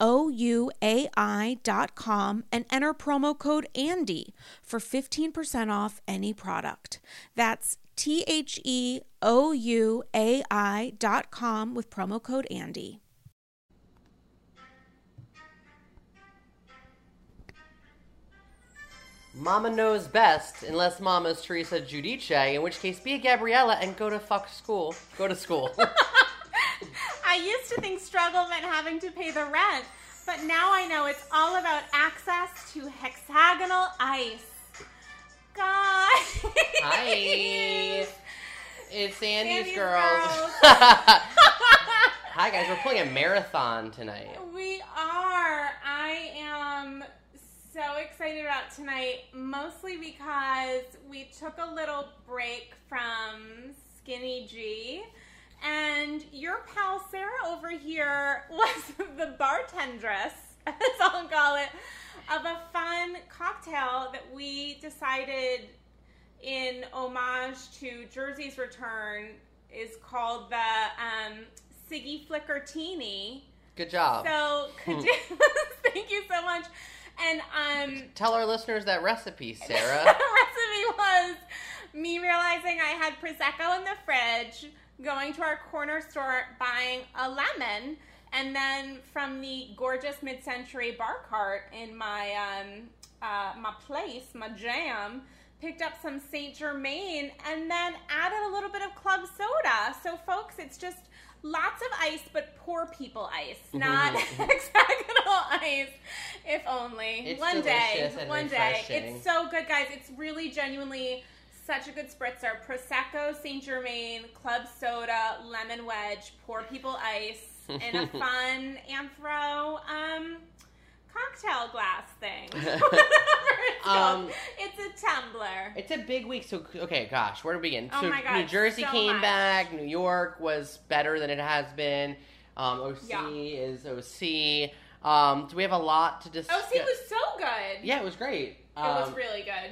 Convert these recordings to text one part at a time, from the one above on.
ouai.com and enter promo code ANDY for 15% off any product. That's T H E O U A I.com with promo code ANDY. Mama knows best, unless Mama's Teresa Giudice, in which case be a Gabriella and go to fuck school. Go to school. I used to think struggle meant having to pay the rent, but now I know it's all about access to hexagonal ice. Guys. Hi. It's Sandy's, Sandy's girls. Girls. Hi guys, we're playing a marathon tonight. We are. I am so excited about tonight, mostly because we took a little break from Skinny G. And your pal Sarah over here was the bartendress, as I'll call it, of a fun cocktail that we decided in homage to Jersey's return is called the um, Siggy Flickertini. Good job. So, could you, thank you so much. And um, Tell our listeners that recipe, Sarah. the recipe was me realizing I had prosecco in the fridge, going to our corner store, buying a lemon, and then from the gorgeous mid-century bar cart in my um, uh, my place, my jam, picked up some Saint Germain, and then added a little bit of club soda. So, folks, it's just lots of ice, but poor people ice, not hexagonal ice. If only It's one day, one day. It's so good, guys. It's really genuinely such a good spritzer. Prosecco, Saint Germain, club soda, lemon wedge, poor people ice, in a fun anthro um, cocktail glass thing. It's. Um, it's a tumbler. It's a big week, so okay, gosh, where to begin? Oh so my God, New Jersey so came much. back. New York was better than it has been. Um, OC Yeah. is OC. Um, do we have a lot to discuss? OC was so good. yeah, it was great. It was Um, really good.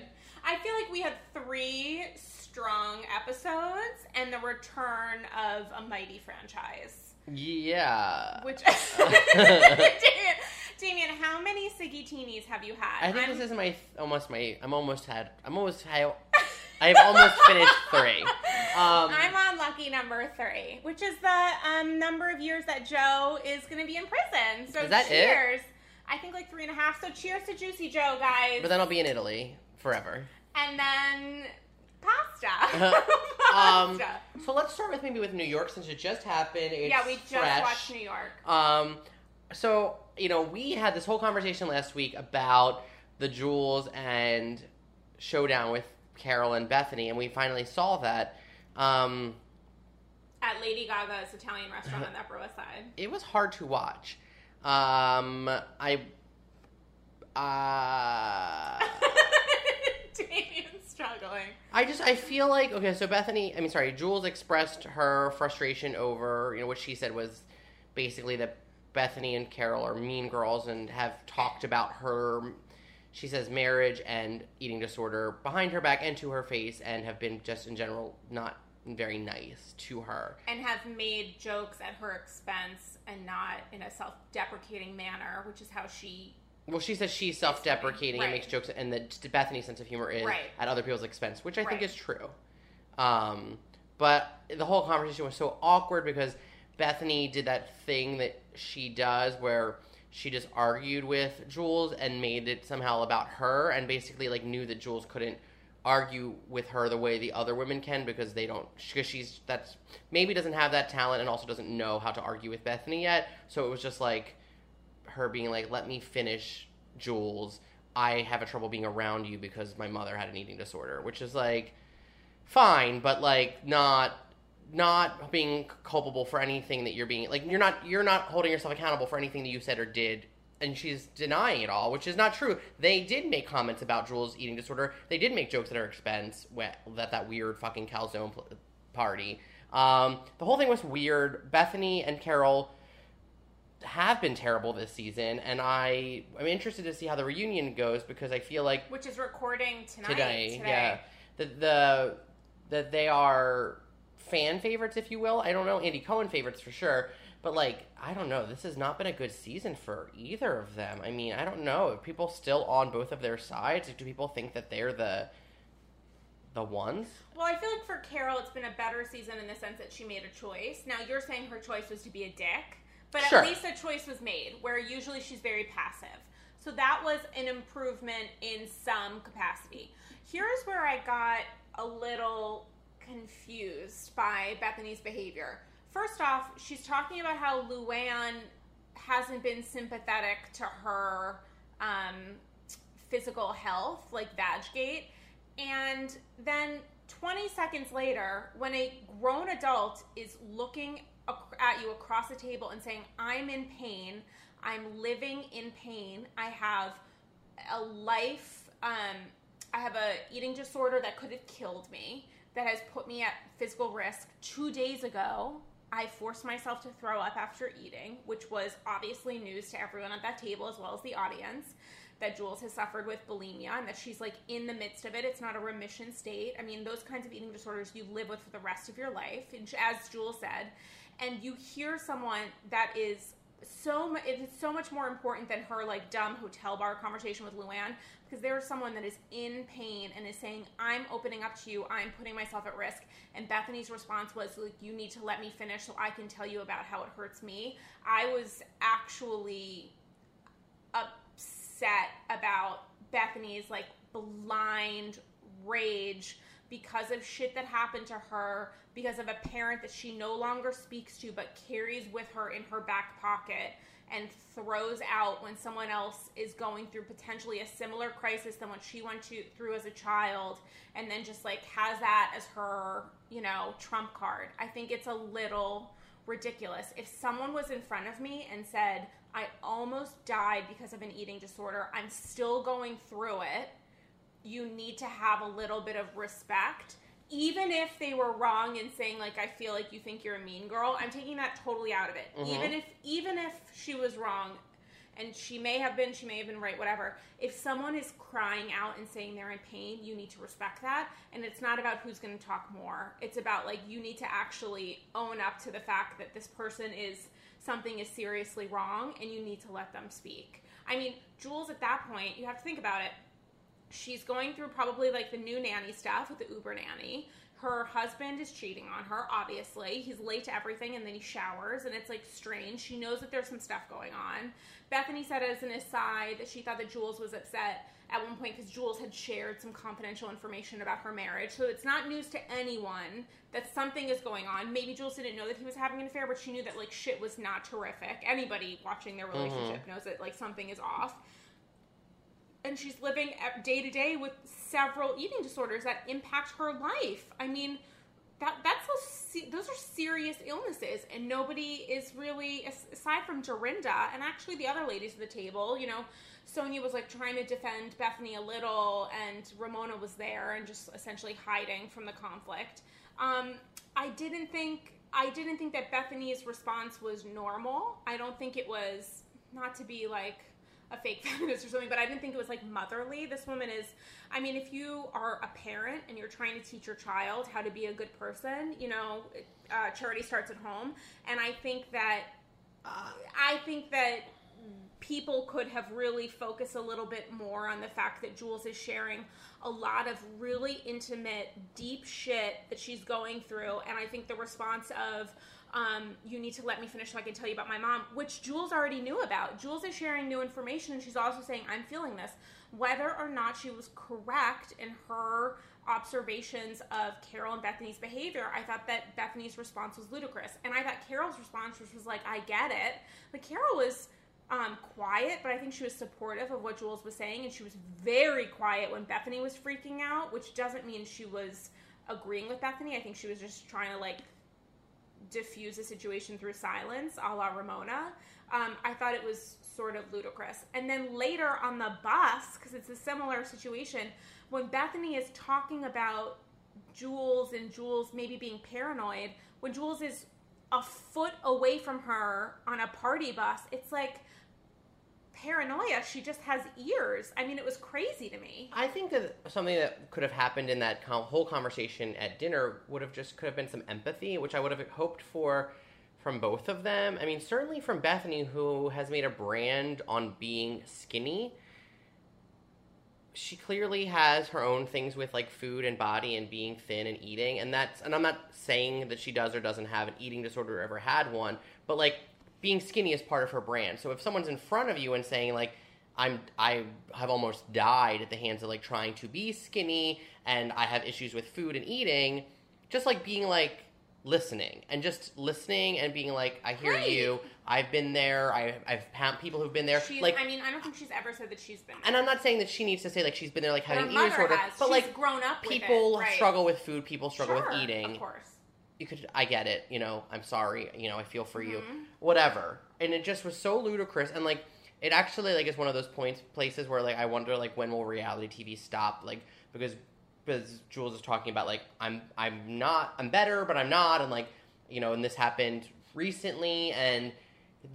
I feel like we had three strong episodes and the return of a mighty franchise. Yeah. Which Damien, how many Siggy Teenies have you had? I think I'm- this is my almost my. I'm almost had. I'm almost had. I've almost finished three. Um, I'm on lucky number three, which is the um, number of years that Joe is going to be in prison. So Is that it? cheers. I think like three and a half. So cheers to Juicy Joe, guys. but then I'll be in Italy forever. and then pasta. Um, pasta. so let's start with maybe with New York since it just happened. It's yeah, we just fresh. watched New York. Um, so you know, we had this whole conversation last week about the jewels and showdown with Carol and Bethany, and we finally saw that. Um, At Lady Gaga's Italian restaurant on the Upper West Side. it was hard to watch. Um, I. Uh, Damien's struggling. I just I feel like okay, so Bethany, I mean sorry, Jules expressed her frustration over, you know, what she said was basically that Bethany and Carol are mean girls and have talked about her she says marriage and eating disorder behind her back and to her face and have been just in general not very nice to her. And have made jokes at her expense and not in a self deprecating manner, which is how she Well, she says she's self-deprecating and makes jokes, and that Bethany's sense of humor is Right. at other people's expense, which I think is true. Um, but the whole conversation was so awkward because Bethany did that thing that she does where she just argued with Jules and made it somehow about her, and basically like knew that Jules couldn't argue with her the way the other women can because they don't because she's that's maybe doesn't have that talent and also doesn't know how to argue with Bethany yet. So it was just like her being like, "Let me finish, Jules. I have a trouble being around you because my mother had an eating disorder," which is like fine, but like not not being culpable for anything that you're being like you're not you're not holding yourself accountable for anything that you said or did and she's denying it all which is not true. They did make comments about jules eating disorder. They did make jokes at her expense at that that weird fucking calzone party. Um, the whole thing was weird. Bethany and carol have been terrible this season and i i'm interested to see how the reunion goes because i feel like which is recording tonight. today, today. yeah. That the that they are fan favorites if you will. I don't know andy cohen favorites for sure but like i don't know. This has not been a good season for either of them. I mean i don't know. Are people still on both of their sides? Do people think that they're the the ones? Well, I feel like for Carol, it's been a better season in the sense that she made a choice. Now, you're saying her choice was to be a dick, but Sure. at least a choice was made, where usually she's very passive. So that was an improvement in some capacity. Here's where I got a little confused by Bethany's behavior. First off, she's talking about how Luann hasn't been sympathetic to her um, physical health, like Vaggate. And then 20 seconds later, when a grown adult is looking at you across the table and saying, I'm in pain, I'm living in pain, I have a life, um, I have a eating disorder that could have killed me, that has put me at physical risk. Two days ago, I forced myself to throw up after eating, which was obviously news to everyone at that table as well as the audience. That Jules has suffered with bulimia and that she's like in the midst of it. It's not a remission state. I mean, those kinds of eating disorders you live with for the rest of your life, and as Jules said. And you hear someone that is so mu- it is so much more important than her like dumb hotel bar conversation with Luann because there's someone that is in pain and is saying I'm opening up to you. I'm putting myself at risk. And Bethany's response was like you need to let me finish so I can tell you about how it hurts me. I was actually upset about Bethany's like blind rage because of shit that happened to her, because of a parent that she no longer speaks to but carries with her in her back pocket and throws out when someone else is going through potentially a similar crisis than what she went to, through as a child and then just like has that as her, you know, trump card. I think it's a little ridiculous. If someone was in front of me and said, I almost died because of an eating disorder, I'm still going through it, need to have a little bit of respect. Even if they were wrong in saying like I feel like you think you're a mean girl, I'm taking that totally out of it. Mm-hmm. Even if even if she was wrong and she may have been, she may have been right, whatever. If someone is crying out and saying they're in pain, you need to respect that. And it's not about who's going to talk more. It's about like you need to actually own up to the fact that this person is something is seriously wrong and you need to let them speak. I mean, Jules at that point, you have to think about it. She's going through probably like the new nanny stuff with the Uber nanny. Her husband is cheating on her, obviously. He's late to everything and then he showers, and it's like strange. She knows that there's some stuff going on. Bethany said as an aside that she thought that Jules was upset at one point because Jules had shared some confidential information about her marriage. So it's not news to anyone that something is going on. Maybe Jules didn't know that he was having an affair, but she knew that like shit was not terrific. Anybody watching their mm-hmm. relationship knows that like something is off and she's living day to day with several eating disorders that impact her life. I mean, that that's those are serious illnesses, and nobody is really aside from Dorinda and actually the other ladies at the table. You know, Sonja was like trying to defend Bethany a little, and Ramona was there and just essentially hiding from the conflict. Um, I didn't think I didn't think that Bethany's response was normal. I don't think it was not to be like a fake feminist or something, but I didn't think it was like motherly. This woman is, I mean, if you are a parent and you're trying to teach your child how to be a good person, you know, uh, charity starts at home. And I think that, uh, I think that people could have really focused a little bit more on the fact that Jules is sharing a lot of really intimate, deep shit that she's going through. And I think the response of, um, you need to let me finish so I can tell you about my mom, which Jules already knew about. Jules is sharing new information and she's also saying, I'm feeling this. Whether or not she was correct in her observations of Carol and Bethany's behavior, I thought that Bethany's response was ludicrous. And I thought Carol's response, which was like, I get it. But Carol was um, quiet, but I think she was supportive of what Jules was saying, and she was very quiet when Bethany was freaking out, which doesn't mean she was agreeing with Bethany. I think she was just trying to like diffuse a situation through silence, a la Ramona. Um, I thought it was sort of ludicrous. And then later on the bus, because it's a similar situation, when Bethany is talking about Jules and Jules maybe being paranoid, when Jules is a foot away from her on a party bus, it's like paranoia. She just has ears. I mean, it was crazy to me. I think that something that could have happened in that com- whole conversation at dinner would have just could have been some empathy, which I would have hoped for from both of them. I mean, certainly from Bethany, who has made a brand on being skinny. She clearly has her own things with like food and body and being thin and eating, and that's and I'm not saying that she does or doesn't have an eating disorder or ever had one, but like being skinny is part of her brand. So if someone's in front of you and saying like I'm I have almost died at the hands of like trying to be skinny and I have issues with food and eating, just like being like listening and just listening and being like I hear Right. you. I've been there. I, I've had people who've been there. She's, like, I mean, I don't think she's ever said that she's been. There. and I'm not saying that she needs to say like she's been there like having an eating disorder, has. but She's like grown up people it, right. struggle with food. People struggle Sure, with eating Of course. You could i get it you know i'm sorry you know i feel for you Mhm. whatever and it just was so ludicrous and like it actually like is one of those points places where like i wonder like when will reality tv stop like because because jules is talking about like i'm i'm not i'm better but i'm not and like you know and this happened recently and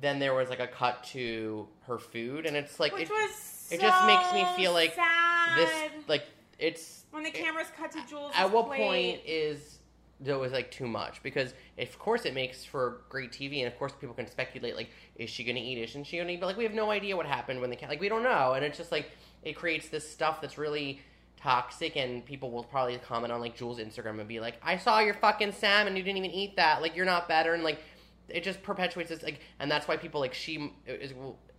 then there was like a cut to her food and it's like Which it, was it just makes me feel like sad. this like it's when the it- cameras cut to Jules. at what point is that was like too much. Because of course it makes for great TV and of course people can speculate like is she gonna eat isn't she gonna eat? But like we have no idea what happened when the cat like we don't know. And it's just like it creates this stuff that's really toxic and people will probably comment on like Jules Instagram and be like I saw your fucking salmon you didn't even eat that. Like you're not better. And like it just perpetuates this like and that's why people like she is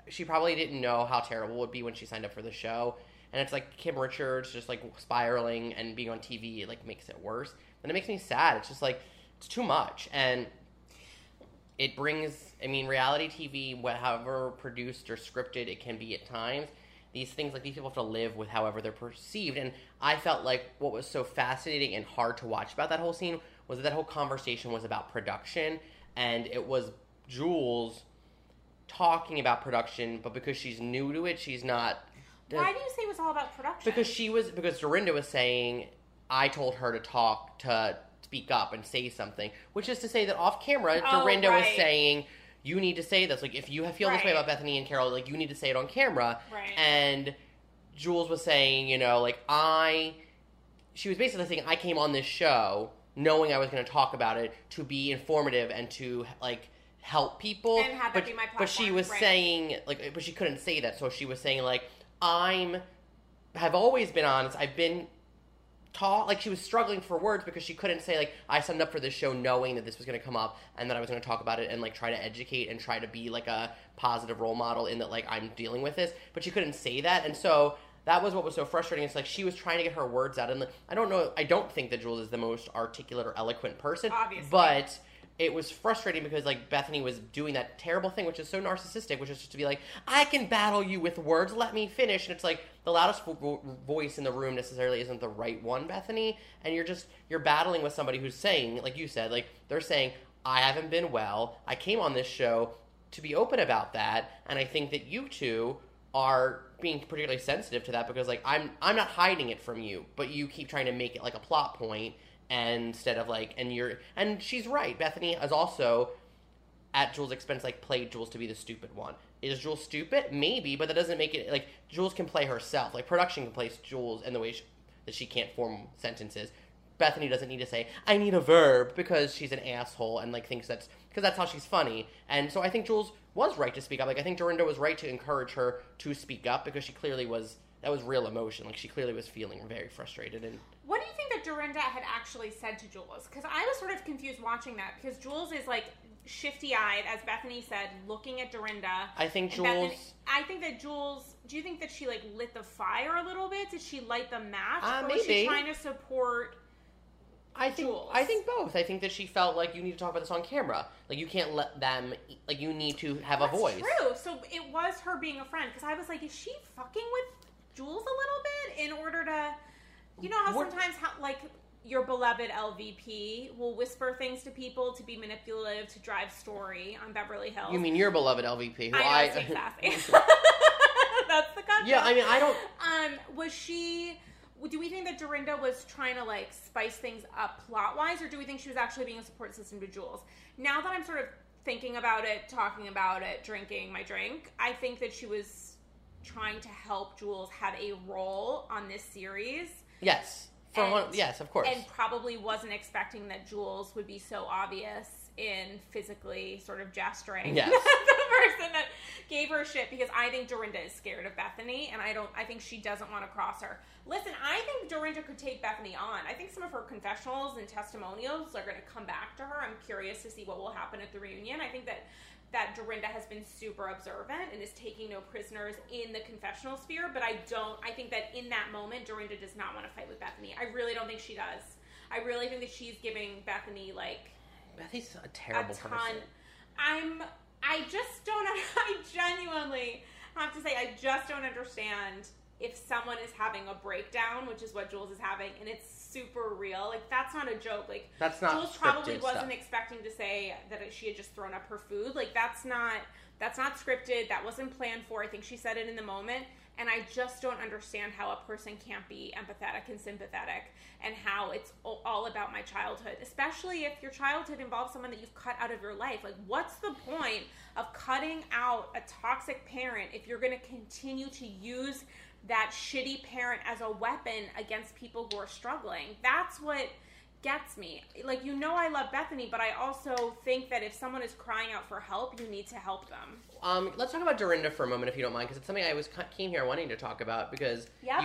she probably didn't know how terrible it would be when she signed up for the show. And it's like Kim Richards just like spiraling and being on TV it like makes it worse and it makes me sad. It's just like it's too much. And it brings I mean reality TV however produced or scripted it can be at times these things like these people have to live with however they're perceived. And I felt like what was so fascinating and hard to watch about that whole scene was that that whole conversation was about production and it was Jules talking about production but because she's new to it she's not Why do you say it was all about production? because she was because Dorinda was saying I told her to talk to speak up and say something, which is to say that off camera, Oh, Dorinda was saying you need to say this. Like if you feel this way about Bethany and Carol, like you need to say it on camera. Right. And Jules was saying, you know, like I, she was basically saying I came on this show knowing I was going to talk about it to be informative and to like help people. And have that but, be my but she was right. saying like, but she couldn't say that, so she was saying like I'm have always been honest. I've been taught like she was struggling for words because she couldn't say like I signed up for this show knowing that this was going to come up and that I was going to talk about it and like try to educate and try to be like a positive role model in that like I'm dealing with this, but she couldn't say that, and so that was what was so frustrating. It's like she was trying to get her words out, and like, I don't know. I don't think that Jules is the most articulate or eloquent person, Obviously. but it was frustrating because like Bethany was doing that terrible thing, which is so narcissistic, which is just to be like, I can battle you with words, let me finish. And it's like the loudest vo- voice in the room necessarily isn't the right one, Bethany. And you're just you're battling with somebody who's saying, like you said, like they're saying, I haven't been well. I came on this show to be open about that, and I think that you two are being particularly sensitive to that because like I'm I'm not hiding it from you, but you keep trying to make it like a plot point and instead of like and you're and she's right. Bethany is also at Jules' expense like played Jules to be the stupid one. Is Jules stupid? Maybe, but that doesn't make it like Jules can play herself. Like production can play Jules in the way she, that she can't form sentences. Bethany doesn't need to say I need a verb because she's an asshole and like thinks that's because that's how she's funny. And so I think Jules was right to speak up. Like I think Dorinda was right to encourage her to speak up because she clearly was that was real emotion. Like she clearly was feeling very frustrated and What do you think that Dorinda had actually said to Jules? Because I was sort of confused watching that because Jules is like shifty eyed, as Bethany said, looking at Dorinda. I think And Bethany- Jules I think that Jules. Do you think that she like lit the fire a little bit? Did she light the match, Uh, or was she trying to support? I think Jules. I think both. I think that she felt like you need to talk about this on camera. Like you can't let them like you need to have That's a voice. true. So it was her being a friend because I was like, is she fucking with Jules a little bit in order to, you know how We're- sometimes how like your beloved LVP will whisper things to people to be manipulative to drive story on Beverly Hills. You mean your beloved LVP? Who I know I. That's the concept. yeah, I mean I don't. Um, was she? Do we think that Dorinda was trying to like spice things up plot wise, or do we think she was actually being a support system to Jules? Now that I'm sort of thinking about it, talking about it, drinking my drink, I think that she was trying to help Jules have a role on this series. Yes, for And- one. Yes, of course. And probably wasn't expecting that Jules would be so obvious in physically sort of gesturing Yes. the person that gave her shit because I think Dorinda is scared of Bethany and I don't I think she doesn't want to cross her. Listen, I think Dorinda could take Bethany on. I think some of her confessionals and testimonials are going to come back to her. I'm curious to see what will happen at the reunion. I think that that Dorinda has been super observant and is taking no prisoners in the confessional sphere, but I don't I think that in that moment Dorinda does not want to fight with Bethany. I really don't think she does. I really think that she's giving Bethany like Bethany's a a terrible ton. person. I'm. I just don't. I genuinely have to say, I just don't understand if someone is having a breakdown, which is what Jules is having, and it's super real. Like that's not a joke. Like That's not Jules probably wasn't stuff. expecting to say that she had just thrown up her food. Like that's not. That's not scripted. That wasn't planned for. I think she said it in the moment. And I just don't understand how a person can't be empathetic and sympathetic and how it's all about my childhood, especially if your childhood involves someone that you've cut out of your life. Like, what's the point of cutting out a toxic parent if you're going to continue to use that shitty parent as a weapon against people who are struggling? That's what gets me. Like, you know, I love Bethany, but I also think that if someone is crying out for help, you need to help them. Um, let's talk about Dorinda for a moment, if you don't mind, because it's something I was ca- came here wanting to talk about. Because Yeah,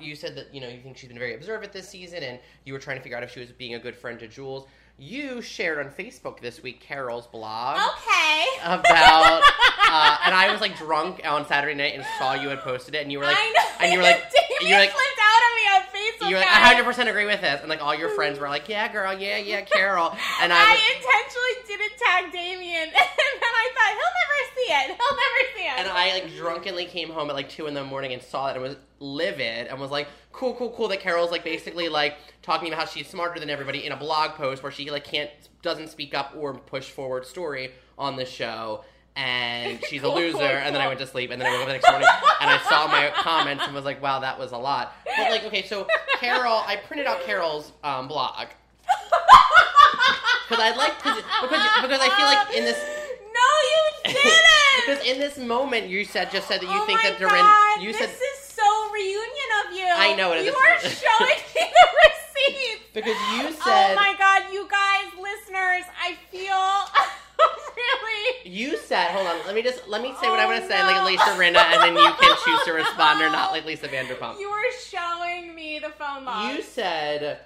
you, you said that you know you think she's been very observant this season, and you were trying to figure out if she was being a good friend to Jules. You shared on Facebook this week Carol's blog Okay. about, uh, and I was like drunk on Saturday night and saw you had posted it, and you were like, and you were like, you were like, flipped out on me on Facebook. you were like. I hundred percent agree with this, and like all your friends were like, yeah, girl, yeah, yeah, Carol, and I, I intentionally didn't tag Damien, and then I thought he'll never see it. He'll never see it. And I like drunkenly came home at like two in the morning and saw it and was livid and was like, cool, cool, cool. That Carol's like basically like talking about how she's smarter than everybody in a blog post where she like can't doesn't speak up or push forward story on the show. And she's a loser. cool, And then I went to sleep. And then I woke up the next morning and I saw my comments and was like, wow, that was a lot. But like, okay, so Carol, I printed out Carol's um, blog because I like because because I feel like in this No, you didn't. Because in this moment you said just said that you oh think that Dorinda God, you this said is so reunion of you. I know it is. You are showing me the receipts. because you said oh my god, you guys, listeners, I feel really. you said hold on let me just let me say what I Oh, want to say like. Lisa Rinna and then you can choose to respond or not like Lisa Vanderpump. You were showing me the phone log. You said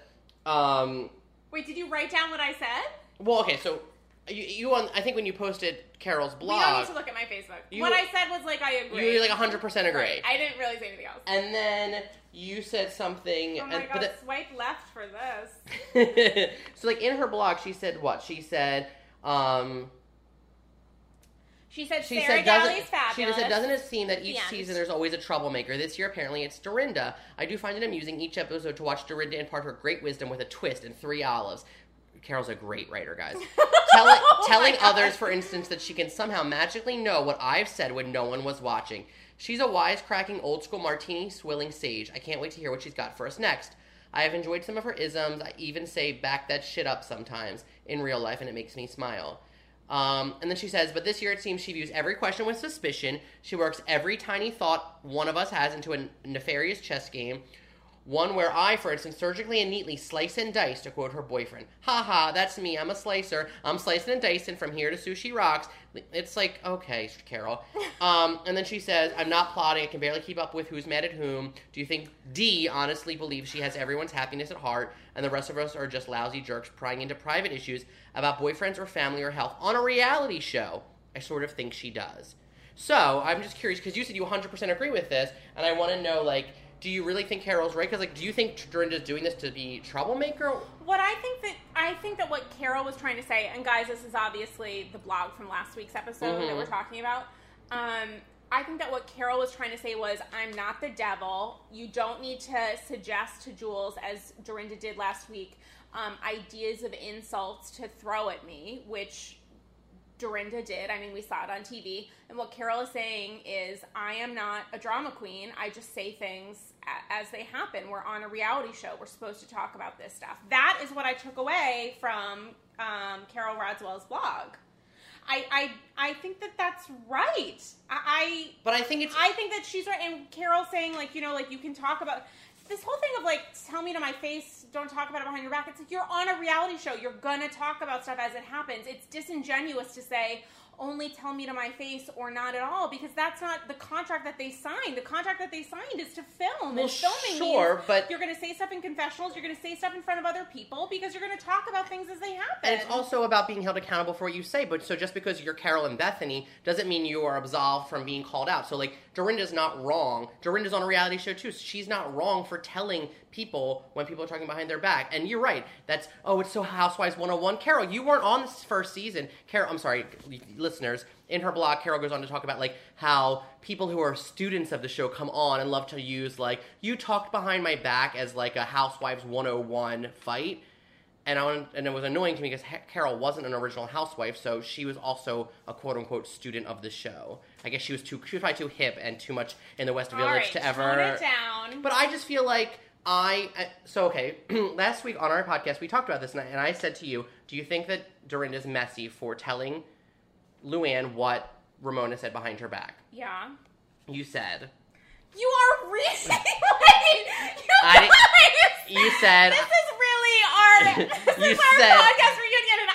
um Wait, did you write down what I said? well okay so you, you on I think when you posted Carol's blog, we don't need to look at my Facebook. You- what I said was like I agree. you like 100% agree Right, I didn't really say anything else. and then you said something Oh my and, god, but that- swipe left for this. so like in her blog she said what she said Um, She said she Sarah said, Galley's fabulous. she said, doesn't it seem that The each end. season there's always a troublemaker? This year, apparently, it's Dorinda. I do find it amusing each episode to watch Dorinda impart her great wisdom with a twist and three olives. Carol's a great writer, guys. Tell Oh telling others, for instance, that she can somehow magically know what I've said when no one was watching. She's a wisecracking, old school martini swilling sage. I can't wait to hear what she's got for us next. I have enjoyed some of her isms. I even say back that shit up sometimes in real life, and it makes me smile. Um, and then she says, but this year it seems she views every question with suspicion. She works every tiny thought one of us has into a nefarious chess game. One where I, for instance, surgically and neatly slice and dice, to quote her boyfriend. Ha ha, that's me. I'm a slicer. I'm slicing and dicing from here to sushi rocks. It's like, okay, Carol. Um, and then she says, I'm not plotting. I can barely keep up with who's mad at whom. Do you think D honestly believes she has everyone's happiness at heart and the rest of us are just lousy jerks prying into private issues about boyfriends or family or health on a reality show? I sort of think she does. So I'm just curious because you said you 100% agree with this, and I want to know, like, do you really think Carol's right? Because, like, do you think Dorinda's doing this to be troublemaker? What I think that I think that what Carol was trying to say, and guys, this is obviously the blog from last week's episode that Mhm. we're talking about. Um, I think that what Carol was trying to say was, I'm not the devil. You don't need to suggest to Jules, as Dorinda did last week, um, ideas of insults to throw at me, which Dorinda did. I mean, we saw it on TV. And what Carol is saying is, I am not a drama queen. I just say things a- as they happen. We're on a reality show. We're supposed to talk about this stuff. That is what I took away from um, Carol Radziwill's blog. I, I I think that that's right. I, But I think it's. I I think that she's right. And Carol saying like you know like you can talk about this whole thing of like tell me to my face, don't talk about it behind your back. It's like you're on a reality show. You're gonna talk about stuff as it happens. It's disingenuous to say only tell me to my face or not at all because that's not the contract that they signed. The contract that they signed is to film. Well, and filming sure, means but- you're going to say stuff in confessionals. You're going to say stuff in front of other people because you're going to talk about things as they happen. and it's also about being held accountable for what you say. But so just because you're Carol and Bethany doesn't mean you are absolved from being called out. So like Dorinda's not wrong. Dorinda's on a reality show too. So she's not wrong for telling people when people are talking behind their back. And you're right. That's oh, it's so Housewives 101. Carol, you weren't on this first season. Carol, I'm sorry, listeners. In her blog, Carol goes on to talk about like how people who are students of the show come on and love to use like you talked behind my back as like a Housewives 101 fight and I and it was annoying to me because Carol wasn't an original housewife, so she was also a quote unquote student of the show. I guess she was too she was probably too hip and too much in the West All Village right, to ever. it down. But I just feel like I I- so okay. last week on our podcast we talked about this, and I, and I said to you, do you think that Dorinda's messy for telling Luann what Ramona said behind her back? yeah. You said You are really like you I guys. you said- this is really our this You is our said- podcast reunion, and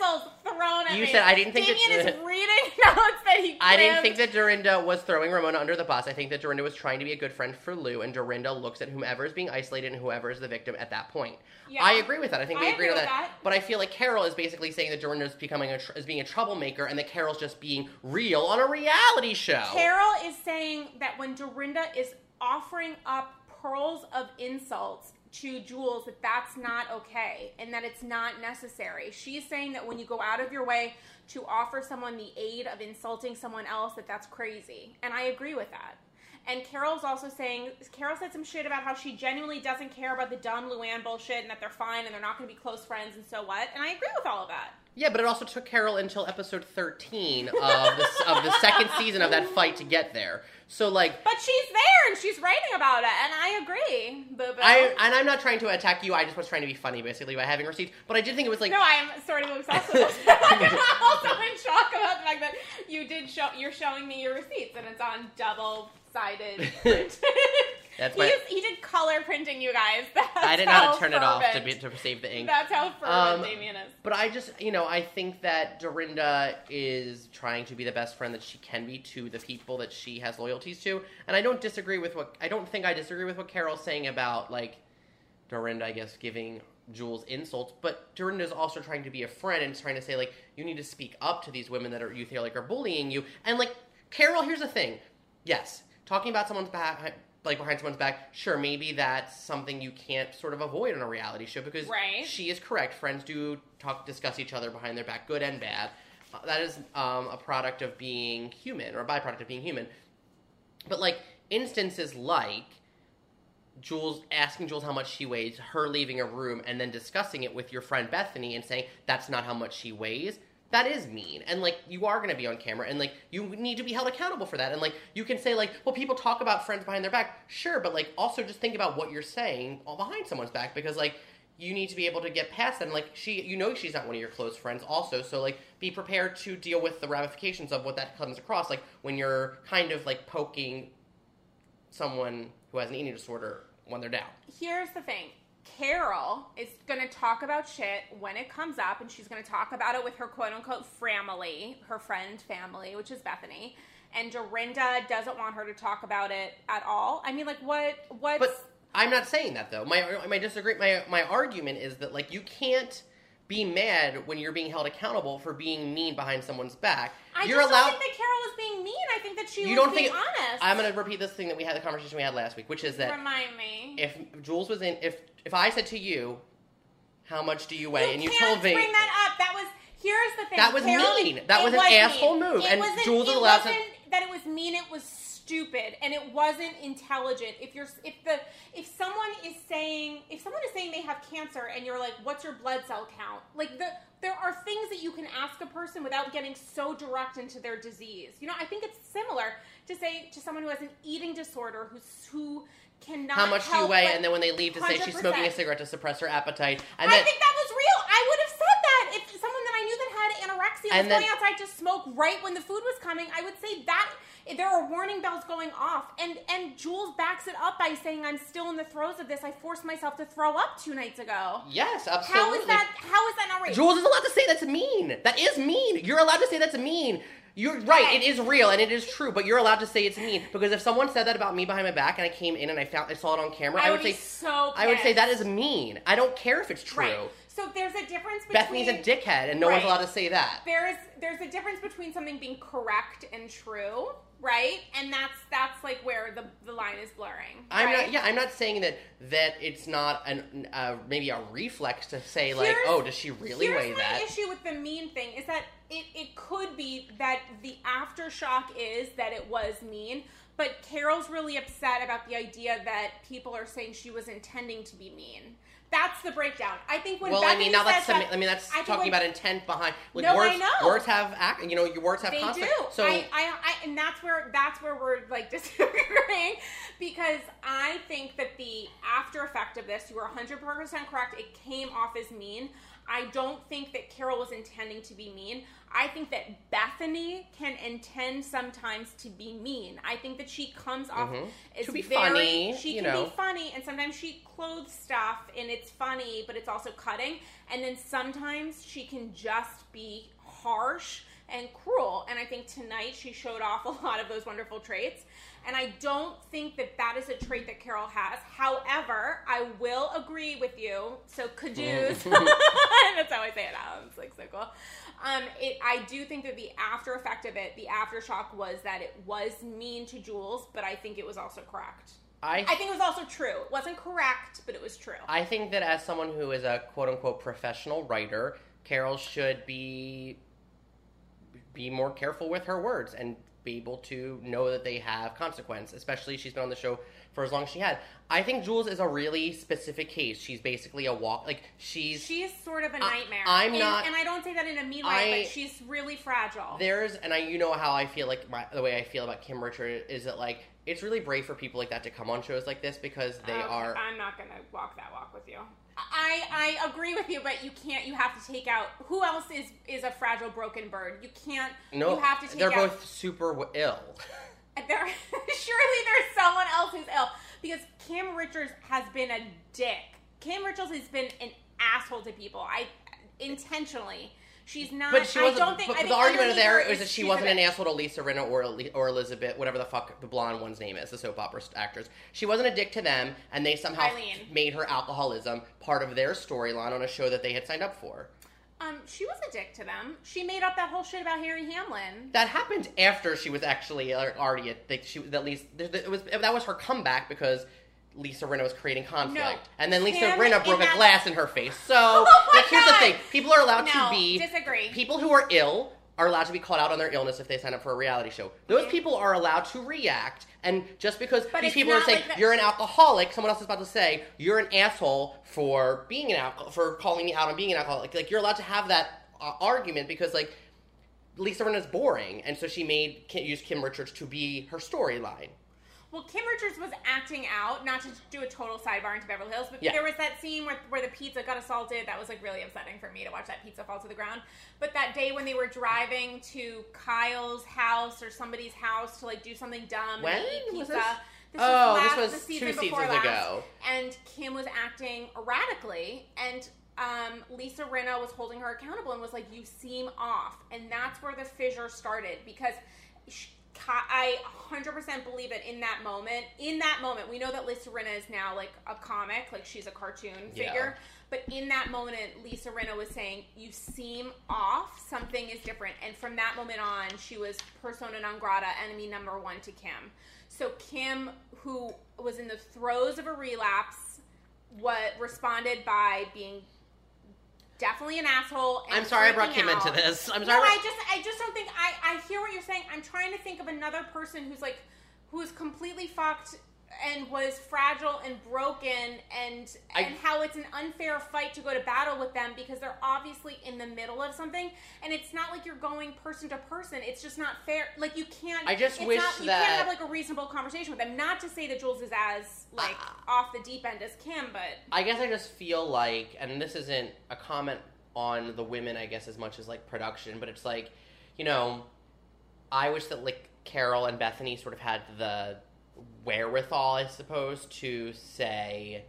I am getting missiles thrown at You me. said I didn't think Damien that- is reading notes that he. I didn't think that Dorinda was throwing Ramona under the bus. I think that Dorinda was trying to be a good friend for Lou, and Dorinda looks at whomever is being isolated and whoever is the victim at that point. Yeah. I agree with that. I think we I agree, agree on with that. that. But I feel like Carol is basically saying that Dorinda is becoming a tr- is being a troublemaker, and that Carol's just being real on a reality show. Carol is saying that when Dorinda is offering up pearls of insults to Jules, that that's not okay and that it's not necessary. She's saying that when you go out of your way to offer someone the aid of insulting someone else, that that's crazy. And I agree with that. And Carol's also saying, Carol said some shit about how she genuinely doesn't care about the dumb Luann bullshit and that they're fine and they're not going to be close friends and so what. And I agree with all of that. Yeah, but it also took Carol until episode thirteen of the of the second season of that fight to get there. So like. But she's there and she's writing about it, and I agree. Boo boo. I, and I'm not trying to attack you. I just was trying to be funny, basically, by having receipts. But I did think it was like No, I'm sort of obsessed with this. I'm also in shock about the fact that you did show. You're showing me your receipts, and it's on double-sided print. That's he, my- is- he did color printing, you guys. That's I didn't know how to turn it off to, be, to save the ink. That's how fervent Um, Damien is. But I just, you know, I think that Dorinda is trying to be the best friend that she can be to the people that she has loyalties to, and I don't disagree with what I don't think I disagree with what Carol's saying about like Dorinda, I guess, giving Jules insults, but Dorinda is also trying to be a friend and trying to say like you need to speak up to these women that are you feel like are bullying you, and like Carol, here's the thing, yes, talking about someone's behind like behind someone's back, sure, maybe that's something you can't sort of avoid on a reality show because Right. she is correct. Friends do talk, discuss each other behind their back, good and bad. Uh, that is um, a product of being human or a byproduct of being human. But like instances like Jules asking Jules how much she weighs, her leaving a room and then discussing it with your friend Bethany and saying that's not how much she weighs. That is mean. And like you are going to be on camera and like you need to be held accountable for that. And like you can say like, well people talk about friends behind their back. Sure, but like also just think about what you're saying all behind someone's back because like you need to be able to get past them like she you know she's not one of your close friends also, so like be prepared to deal with the ramifications of what that comes across like when you're kind of like poking someone who has an eating disorder when they're down. Here's the thing. Carol is going to talk about shit when it comes up, and she's going to talk about it with her quote unquote family, her friend family, which is Bethany. And Dorinda doesn't want her to talk about it at all. I mean, like, what? What? But I'm not saying that though. My my disagree. My my argument is that like you can't be mad when you're being held accountable for being mean behind someone's back. I you're just allowed. don't think that Carol was being mean. I think that she you was don't being think honest. I'm going to repeat this thing that we had the conversation we had last week, which is that Remind me. if Jules was in, if if I said to you, how much do you weigh, and you told me bring that up. That was here's the thing. That was Carol- mean. That was an mean. asshole move, It and Jules is allowed to- that it was mean. It was stupid, and it wasn't intelligent. If you're if the if someone is saying if someone is saying they have cancer, and you're like, "What's your blood cell count?" Like the there are things that you can ask a person without getting so direct into their disease. You know, I think it's similar to say to someone who has an eating disorder who's who cannot how much do you weigh, and then when they leave to say she's smoking a cigarette to suppress her appetite, and I then think that was real. I would have said that if someone that I knew that had anorexia And was then- going outside to smoke right when the food was coming. I would say that there are warning bells going off, and and Jules backs it up by saying, "I'm still in the throes of this. I forced myself to throw up two nights ago." yes, absolutely. How is that? How is that not right? Jules is allowed to say that's mean. That is mean. You're allowed to say that's mean. You're right. It is real and it is true, but you're allowed to say it's mean because if someone said that about me behind my back and I came in and I found I saw it on camera, I, I would would say so I would say that is mean. I don't care if it's true. Right. So there's a difference between Bethany's a dickhead, and no one's Right. allowed to say that. there is there's a difference between something being correct and true, right? And that's that's like where the the line is blurring. I'm right? not. Yeah, I'm not saying that that it's not an uh, maybe a reflex to say like, Here's- oh, does she really Here's weigh my that? issue with the mean thing is that it, it could be that the aftershock is that it was mean, but Carol's really upset about the idea that people are saying she was intending to be mean. That's the breakdown. I think when Well, I mean, now that's some, that- I mean that's I talking when- about intent behind. Like, No, I words, know. Words have act. You know, your words have they consequence. do. So I, I, I, and that's where that's where we're like disagreeing because I think that the after effect of this, you were 100 percent correct. It came off as mean. I don't think that Carol was intending to be mean. I think that Bethany can intend sometimes to be mean. I think that she comes off Mhm. as To be very, funny, She can know. be funny, and sometimes she clothes stuff and it's funny, but it's also cutting. And then sometimes she can just be harsh and cruel. And I think tonight she showed off a lot of those wonderful traits. And I don't think that that is a trait that Carol has. However, I will agree with you. So caduce. That's how I say it now. It's like so cool. Um, it, I do think that the after effect of it, the aftershock was that it was mean to Jules, but I think it was also correct. I I think it was also true. It wasn't correct, but it was true. I think that as someone who is a quote unquote professional writer, Carol should be be more careful with her words and be able to know that they have consequence, especially she's been on the show for as long as she had. I think Jules is a really specific case. She's basically a walk like she's She's sort of a nightmare. I'm and, not- and I don't say that in a mean way, I- but she's really fragile. there's and I you know how I feel like my, the way I feel about Kim Richard is that like it's really brave for people like that to come on shows like this because they Okay, are I'm not gonna walk that walk with you. I I agree with you, but you can't. You have to take out who else is is a fragile, broken bird. You can't. no you have to take they're out. both super ill. There, surely there's someone else who's ill because Kim Richards has been a dick. Kim Richards has been an asshole to people. I intentionally. She's not. But she I don't think. but I the argument there her is that she wasn't an asshole to Lisa Rinna or or Elizabeth, whatever the fuck the blonde one's name is, the soap opera actors. She wasn't a dick to them, and they somehow Eileen. made her alcoholism part of their storyline on a show that they had signed up for. Um, she was a dick to them. She made up that whole shit about Harry Hamlin. That happened after she was actually already at like she at least it was that was her comeback because Lisa Rinna was creating conflict, No. and then Lisa Rinna in broke a glass in her face. So Oh like, here's the thing: people are allowed No, to be disagree. People who are ill are allowed to be called out on their illness if they sign up for a reality show. Those Mhm. people are allowed to react, and just because But these people are saying like you're an alcoholic, someone else is about to say you're an asshole for being an alcohol for calling me out on being an alcoholic. Like you're allowed to have that uh, argument because like Lisa Rinna's boring, and so she made use Kim Richards to be her storyline. Well, Kim Richards was acting out, not to do a total sidebar into Beverly Hills, but Yeah. there was that scene where, where the pizza got assaulted. That was like really upsetting for me to watch that pizza fall to the ground. But that day when they were driving to Kyle's house or somebody's house to like do something dumb When and eat was pizza. this? This Oh, was this last, was the two season before seasons last. ago. And Kim was acting erratically, and um, Lisa Rinna was holding her accountable and was like, "You seem off," and that's where the fissure started because. sh- Ki- I 100% believe it in that moment, in that moment, we know that Lisa Rinna is now like a comic, like she's a cartoon Yeah. figure. But in that moment, Lisa Rinna was saying, "You seem off. Something is different." And from that moment on, she was persona non grata, enemy number one to Kim. So Kim, who was in the throes of a relapse, what responded by being definitely an asshole. And I'm sorry I brought him out. into this. I'm sorry. No. I just, I just don't think. I, I hear what you're saying. I'm trying to think of another person who's like, who is completely fucked and was fragile and broken, and I- and how it's an unfair fight to go to battle with them because they're obviously in the middle of something, and it's not like you're going person to person. It's just not fair. Like you can't. I just it's wish not, you that- can't have like a reasonable conversation with them. Not to say that Jules is as like Ah. off the deep end as Kim, but I guess I just feel like, and this isn't a comment on the women, I guess, as much as like production, but it's like, you know, I wish that like Carol and Bethenny sort of had the wherewithal, I suppose, to say,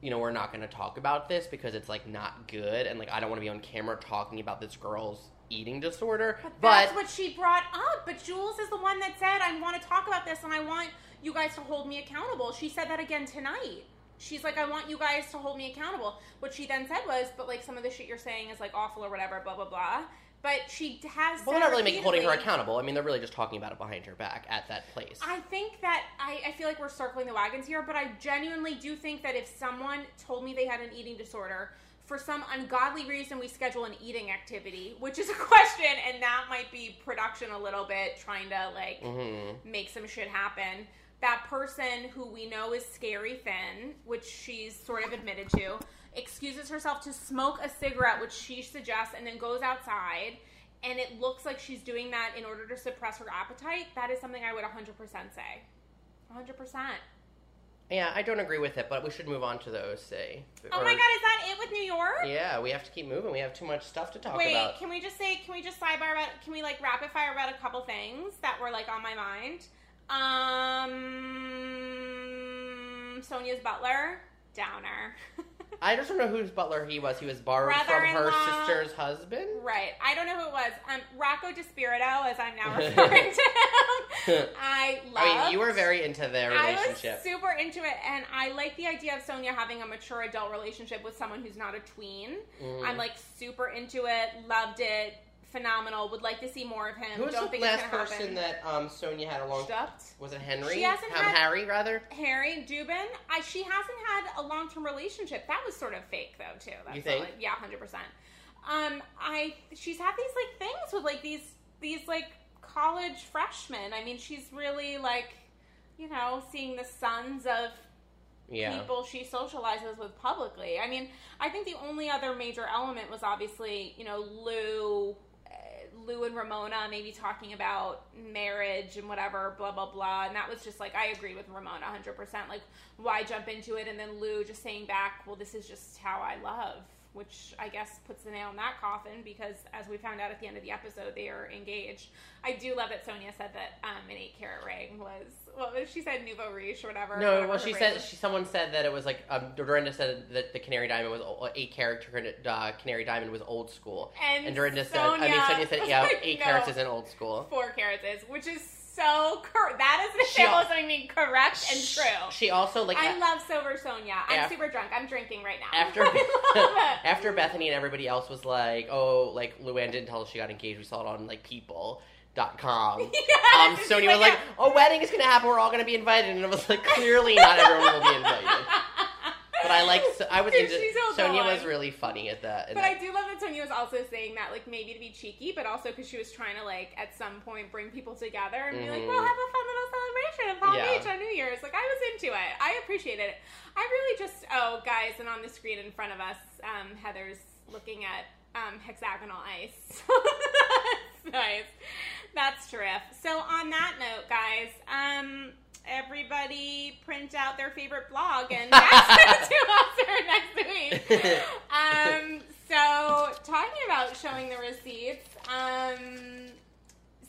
you know, we're not going to talk about this because it's like not good, and like I don't want to be on camera talking about this girl's eating disorder. But But, that's what she brought up. But Jules is the one that said, I want to talk about this and I want you guys to hold me accountable. She said that again tonight. She's like, I want you guys to hold me accountable. What she then said was, but like some of the shit you're saying is like awful or whatever, blah, blah, blah. But she has. well, they're not really making, holding her accountable. I mean, they're really just talking about it behind her back at that place. I think that I, I feel like we're circling the wagons here, but I genuinely do think that if someone told me they had an eating disorder, for some ungodly reason we schedule an eating activity, which is a question, and that might be production a little bit, trying to like hmm make some shit happen. That person who we know is scary thin, which she's sort of admitted to, excuses herself to smoke a cigarette, which she suggests, and then goes outside. And it looks like she's doing that in order to suppress her appetite. That is something I would 100% say. 100%. Yeah, I don't agree with it, but we should move on to the OC. Oh Or- my god, is that it with New York? Yeah, we have to keep moving. We have too much stuff to talk Wait, about. can we just say, can we just sidebar about, can we like rapid fire about a couple things that were like on my mind? Um, Sonja's butler, downer. I just don't know whose butler he was. He was borrowed from her sister's husband. right, I don't know who it was. Um, Rocco DiSpirito, as I'm now referring to him. I love. I mean, you were very into their I was relationship. super into it, and I like the idea of Sonja having a mature adult relationship with someone who's not a tween. Mm. I'm like super into it, loved it, phenomenal. Would like to see more of him. Who was Don't the think last it's gonna person happen. that um, Sonja had a long? Stuffed. Was it Henry? She hasn't um, had- Harry rather. Harry Dubin, I, she hasn't had a long term relationship. That was sort of fake though too. That's You think? like, yeah, hundred percent. Um, I she's had these like things with like these these like college freshmen. I mean, she's really like you know seeing the sons of Yeah. people she socializes with publicly. I mean, I think the only other major element was obviously, you know, Lou, Lou and Ramona maybe talking about marriage and whatever, blah blah blah. And that was just like I agree with Ramona 100%. Like, why jump into it? And then Lou just saying back, well, this is just how I love. Which I guess puts the nail in that coffin because, as we found out at the end of the episode, they are engaged. I do love that Sonja said that um, an eight carat ring was what was she said nouveau riche or whatever. No, whatever well, she said she, someone said that it was like um, Dorinda said that the Canary Diamond was eight character uh, Canary Diamond was old school, And and Dorinda said I mean Sonja Sonja said yeah like, eight no. carats isn't old school. four carats is, which is so cor- that is an She example al- of something correct and true. She also like I love sober Sonja. I'm Af- super drunk. I'm drinking right now. after I after Bethenny and everybody else was like, oh, like Luann didn't tell us she got engaged. We saw it on like People.com. Yeah, Um, she's Sonja like, was like, yeah. "A wedding is gonna happen. We're all gonna be invited," and it was like, clearly not everyone will be invited. But I like, I was into. so Sonja was really funny at that. But that- I do love that Sonja was also saying that, like, maybe to be cheeky, but also because she was trying to, like, at some point bring people together and be like, we'll have a fun little celebration in Palm Yeah. Beach on New Year's. Like, I was into it. I appreciated it. I really just, oh, guys, and on the screen in front of us, um, Heather's looking at um, hexagonal ice. That's nice. That's terrific. So, on that note, guys, um, everybody print out their favorite blog and it to us next week. Um, so talking about showing the receipts, um,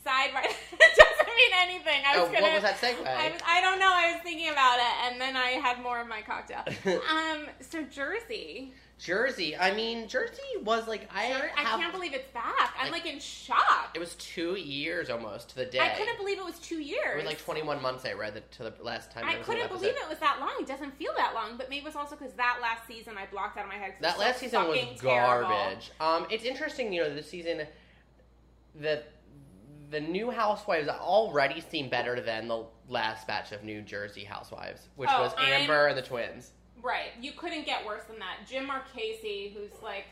side by doesn't mean anything. I oh, was gonna. what was that segue? I, was, I don't know. I was thinking about it, and then I had more of my cocktail. um, so Jersey, Jersey. I mean, Jersey was like I. Jer- I can't believe it's back. I'm Like- like in shock. It was two years almost to the day. I couldn't believe it was two years. It was like 21 months. I read it to the last time. I there was a new couldn't believe it was that long. It doesn't feel that long, but maybe it was also because that last season I blocked out of my head. That last so season was fucking terrible. garbage. Um, it's interesting, you know, this season that the new Housewives already seem better than the last batch of New Jersey Housewives, which Oh, was I'm- Amber and the twins. Right. You couldn't get worse than that. Jim Marchese, who's like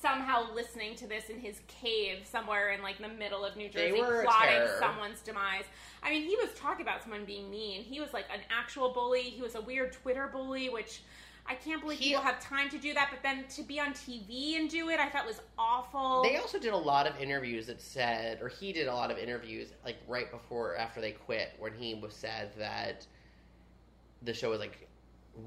somehow listening to this in his cave somewhere in like the middle of New Jersey, plotting someone's demise. I mean, he was talking about someone being mean. He was like an actual bully. He was a weird Twitter bully, which I can't believe He- people have time to do that. But then to be on TV and do it, I thought was awful. They also did a lot of interviews that said, or he did a lot of interviews like right before, after they quit, when he was said that the show was like,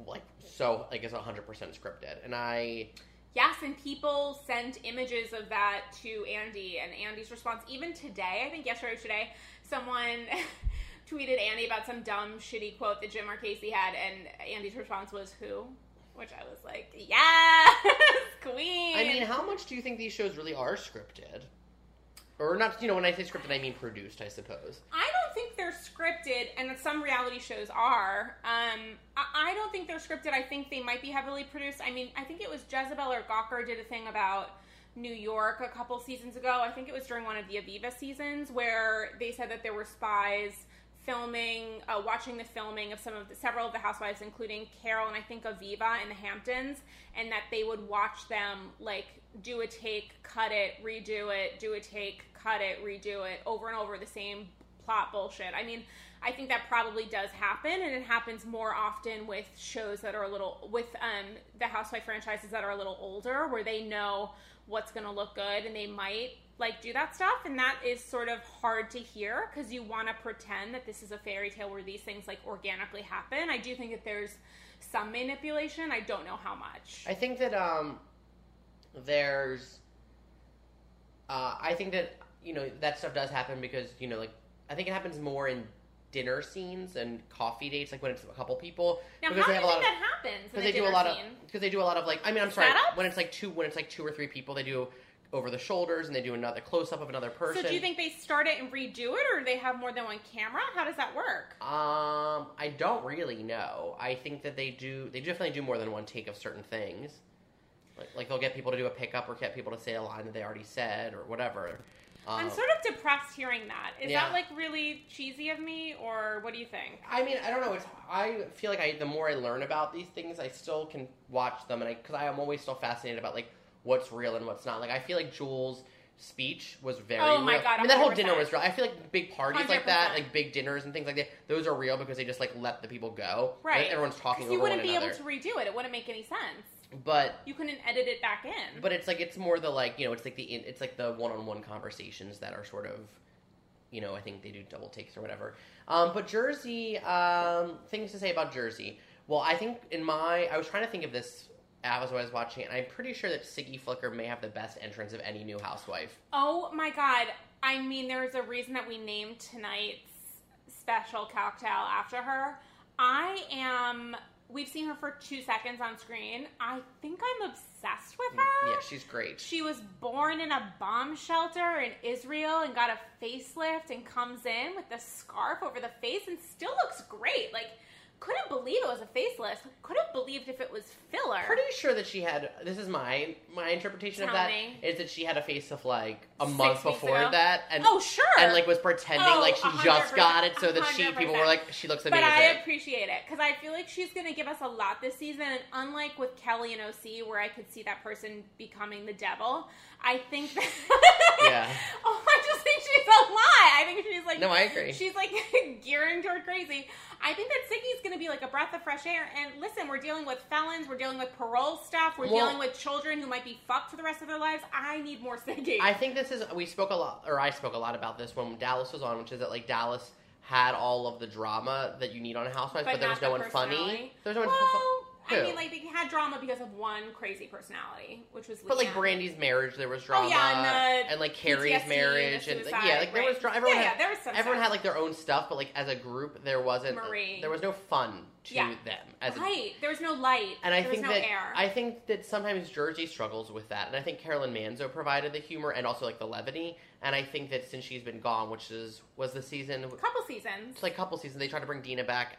like so, like it's hundred percent scripted, and I, Yes, and people sent images of that to Andy, and Andy's response, even today, I think yesterday or today, someone tweeted Andy about some dumb, shitty quote that Jim Marchese had, and Andy's response was, Who? Which I was like, Yes, Queen. I mean, how much do you think these shows really are scripted? Or not? You know, when I say scripted, I mean produced, I suppose. I don't think they're scripted, and some reality shows are. Um, I, I don't think they're scripted. I think they might be heavily produced. I mean, I think it was Jezebel or Gawker did a thing about New York a couple seasons ago. I think it was during one of the Aviva seasons where they said that there were spies filming, uh, watching the filming of some of the, several of the housewives, including Carol and I think Aviva in the Hamptons, and that they would watch them like do a take, cut it, redo it, do a take, cut it, redo it, over and over the same plot bullshit. I mean, I think that probably does happen, and it happens more often with shows that are a little with um, the housewife franchises that are a little older, where they know what's going to look good, and they might like do that stuff, and that is sort of hard to hear because you want to pretend that this is a fairy tale where these things like organically happen. I do think that there's some manipulation. I don't know how much. I think that um, there's. Uh, I think that you know that stuff does happen because you know like I think it happens more in dinner scenes and coffee dates, like when it's a couple people. now, because how they do have you a lot think of that happens? because they do a lot of because they do a lot of like I mean I'm sorry Setups? when it's like two when it's like two or three people they do over the shoulders and they do another close up of another person. So do you think they start it and redo it, or they have more than one camera? How does that work? Um, I don't really know. I think that they do. They definitely do more than one take of certain things. Like, like they'll get people to do a pickup or get people to say a line that they already said or whatever. Um, I'm sort of depressed hearing that. Is Yeah. that like really cheesy of me, or what do you think? I mean, I don't know. It's I feel like I the more I learn about these things, I still can watch them, and I because I am always still fascinated about like what's real and what's not. Like I feel like Jules' speech was very. Oh my real. God, I mean, that whole 100%. dinner was real. I feel like big parties like that, 100%. like big dinners and things like that, those are real because they just like let the people go. Right. Everyone's talking you wouldn't be another. able to redo it. It wouldn't make any sense. But You couldn't edit it back in. but it's like it's more the like you know it's like the it's like the one on one conversations that are sort of you know I think they do double takes or whatever. Um, but Jersey, um, things to say about Jersey. Well, I think in my I was trying to think of this as I was watching it, and I'm pretty sure that Siggy Flicker may have the best entrance of any new housewife. oh my god! I mean, there's a reason that we named tonight's special cocktail after her. I am we've seen her for two seconds on screen. I think I'm obsessed with mm, her. Yeah, she's great. She was born in a bomb shelter in Israel and got a facelift and comes in with the scarf over the face and still looks great. Like, couldn't believe it was a facelift. Could have believed if it was filler. Pretty sure that she had. This is my my interpretation Tell of that me. is that she had a face of like a Six month weeks before ago? that, and Oh, sure. and like was pretending Oh, like she just oh, got it, so that she people were like she looks But amazing. I appreciate it because I feel like she's going to give us a lot this season. And unlike with Kelly and OC, where I could see that person becoming the devil, I think that. Yeah. oh, I just think she's a lie. I think she's like. No, I agree. She's like gearing toward crazy. I think that Siggy's going to be like a breath of fresh air. And listen, we're dealing with felons, we're dealing with parole stuff, we're Well- dealing with children who might be fucked for the rest of their lives. I need more Siggy. I think this is we spoke a lot, or I spoke a lot about this when Dallas was on, which is that like Dallas had all of the drama that you need on Housewives, but, there was no the one funny. personality. There was no one. Fu- I mean, like they had drama because of one crazy personality, which was. But like Brandi's marriage, there was drama, Oh, yeah, and the like Carrie's PTSD, marriage, and suicide, yeah, like there right. was drama. Everyone Yeah, had, yeah, there was everyone stuff. had like their own stuff, but like as a group, there wasn't. Marie. There was no fun to Yeah. them as a There was no light. And I there think was no that air. I think that sometimes Jersey struggles with that, and I think Caroline Manzo provided the humor and also like the levity. And I think that since she's been gone, which is was the season, couple seasons. It's like a couple seasons, they tried to bring Dina back,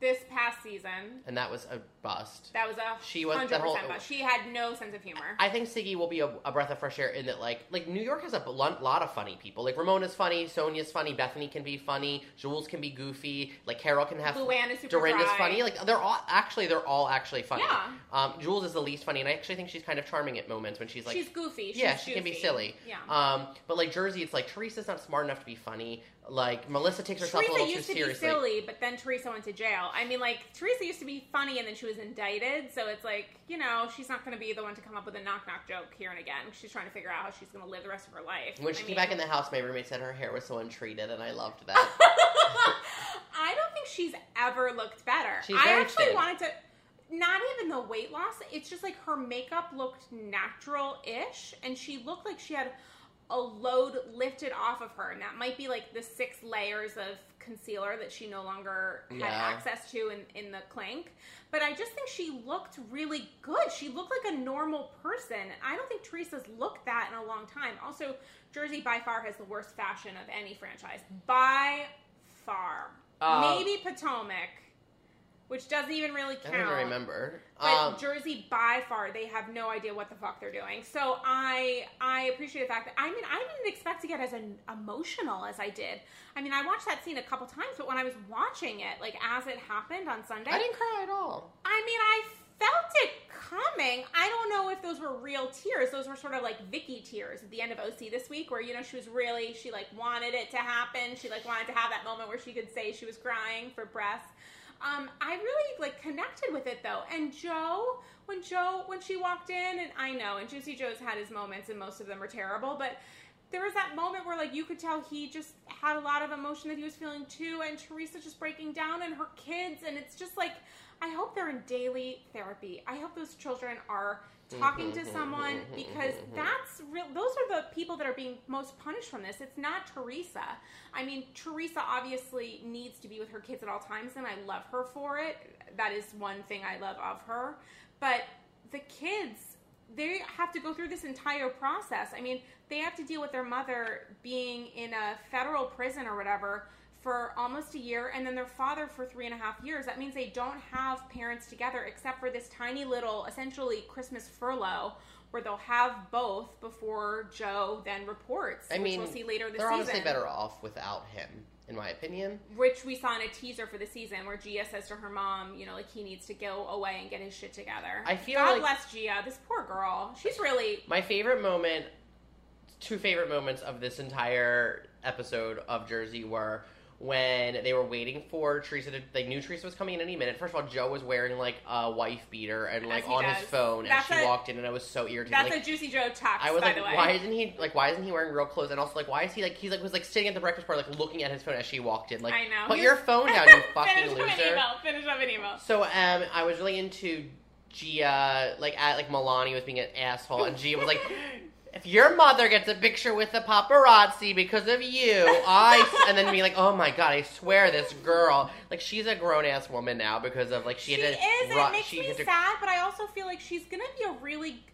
This past season, and that was a bust. that was a She was- hundred percent. bust. She had no sense of humor. I think Siggy will be a, a breath of fresh air in that, like, like New York has a lot of funny people. Like Ramona's funny, Sonja's funny, Bethenny can be funny, Jules can be goofy, like Carol can have. Luann is super Dorinda's dry. funny. Like they're all actually they're all actually funny. Yeah. Um, Jules is the least funny, and I actually think she's kind of charming at moments when she's like she's goofy. She's yeah, she can be silly. Yeah. Um, but like Jersey, it's like Teresa's not smart enough to be funny. Like Melissa takes herself Teresa a little too used to seriously. be silly, but then Teresa went to jail. I mean, like Teresa used to be funny, and then she was indicted. So it's like, you know, she's not going to be the one to come up with a knock knock joke here and again. She's trying to figure out how she's going to live the rest of her life. When she I came mean- back in the house, my roommate said her hair was so untreated, and I loved that. I don't think she's ever looked better. She's I actually thin. wanted to. Not even the weight loss. It's just like her makeup looked natural-ish, and she looked like she had a load lifted off of her, and that might be like the six layers of concealer that she no longer had access to in, in the clink. But I just think she looked really good. She looked like a normal person. I don't think Teresa's looked that in a long time. Also, Jersey by far has the worst fashion of any franchise. By far. Uh, Maybe Potomac, which doesn't even really count. I don't remember. But Um, Jersey, by far, they have no idea what the fuck they're doing. So I, I appreciate the fact that I mean, I didn't expect to get as an emotional as I did. I mean, I watched that scene a couple times, but when I was watching it, like as it happened on Sunday, I didn't cry at all. I mean, I felt it coming. I don't know if those were real tears. Those were sort of like Vicki tears at the end of OC this week, where you know she was really she like wanted it to happen. She like wanted to have that moment where she could say she was crying for breasts. Um, I really like connected with it though. And Joe, when Joe when she walked in, and I know, and Juicy Joe's had his moments, and most of them are terrible, but there was that moment where like you could tell he just had a lot of emotion that he was feeling too and Teresa just breaking down and her kids and it's just like I hope they're in daily therapy. I hope those children are talking to mm-hmm, mm-hmm, someone mm-hmm, because that's real those are the people that are being most punished from this. It's not Teresa. I mean, Teresa obviously needs to be with her kids at all times and I love her for it. That is one thing I love of her. But the kids they have to go through this entire process. I mean, they have to deal with their mother being in a federal prison or whatever for almost a year, and then their father for three and a half years. That means they don't have parents together except for this tiny little, essentially, Christmas furlough where they'll have both before Joe then reports. I which mean, we'll see later this they're season. honestly better off without him, in my opinion. Which we saw in a teaser for the season where Gia says to her mom, you know, like he needs to go away and get his shit together. I feel God like- bless Gia. This poor girl. She's really My favorite moment, two favorite moments of this entire episode of Jersey were when they were waiting for Teresa to, they knew Teresa was coming in any minute. First of all, Joe was wearing like a wife beater and like on does. his phone That's as she a- walked in, and I was so irritated. That's like, a Juicy Joe tux, I was by like, the way. why isn't he like? Why isn't he wearing real clothes? And also, like, why is he like? He's like was like sitting at the breakfast bar, like looking at his phone as she walked in. Like, I know. put your phone down, you fucking Finish up an email. Finish up an email. So um, I was really into Gia, like at like Milani was being an asshole, and Gia was like, if your mother gets a picture with the paparazzi because of you, I and then be like, oh my god, I swear this girl, like she's a grown ass woman now because of like she, She had is, to. and ru- it makes me to- sad, but I also feel like she's gonna be a really.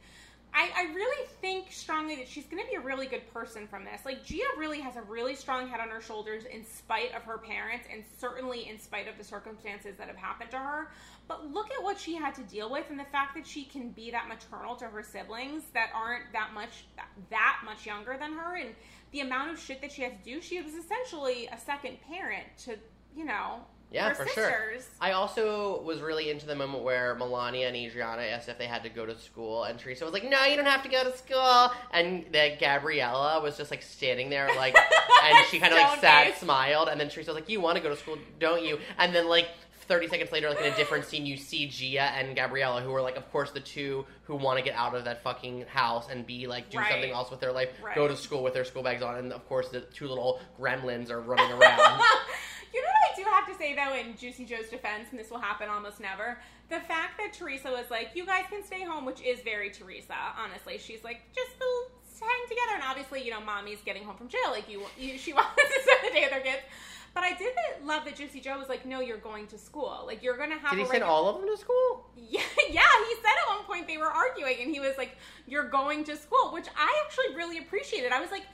I, I really think strongly that she's gonna be a really good person from this. Like Gia really has a really strong head on her shoulders in spite of her parents and certainly in spite of the circumstances that have happened to her. But look at what she had to deal with and the fact that she can be that maternal to her siblings that aren't that much that much younger than her and the amount of shit that she has to do. She was essentially a second parent to, you know, Yeah, for sisters. sure. I also was really into the moment where Milania and Audriana asked if they had to go to school, and Teresa was like, "No, you don't have to go to school." And that Gabriella was just like standing there, like, and she kind of like Stone sat, face. smiled, and then Teresa was like, "You want to go to school, don't you?" And then like. 30 seconds later, like in a different scene, you see Gia and Gabriella, who are like, of course, the two who want to get out of that fucking house and be like, do Right. something else with their life, Right. go to school with their school bags on, and of course, the two little gremlins are running around. you know what I do have to say though, in Juicy Joe's defense, and this will happen almost never. The fact that Teresa was like, "You guys can stay home," which is very Teresa. Honestly, she's like, "Just hang together." And obviously, you know, mommy's getting home from jail. Like you, you she wants to spend the day with her kids. But I did love that Juicy Joe was like, "No, you're going to school. Like you're going to have." Did he a send all of them to school? yeah, yeah, he said at one point they were arguing, and he was like, "You're going to school," which I actually really appreciated. I was like,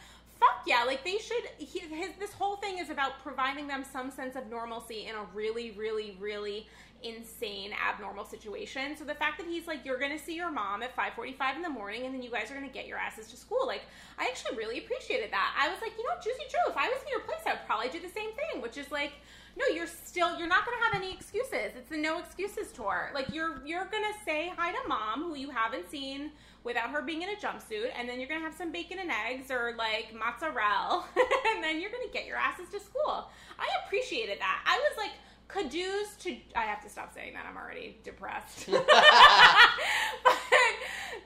"Fuck yeah!" Like they should. He, his this whole thing is about providing them some sense of normalcy in a really, really, really insane, abnormal situation. So the fact that he's like, "You're to see your mom at 5:45 in the morning, and then you guys are to get your asses to school," like I actually really appreciated that. I was like, you know, Juicy Joe, if I was in your place, I would probably do the same thing, which is like no you're still you're not to have any excuses it's the no excuses tour like you're you're to say hi to mom who you haven't seen without her being in a jumpsuit and then you're going to have some bacon and eggs or like mozzarella and then you're going to get your asses to school. I appreciated that. I was like kudos to i have to stop saying that. I'm already depressed. But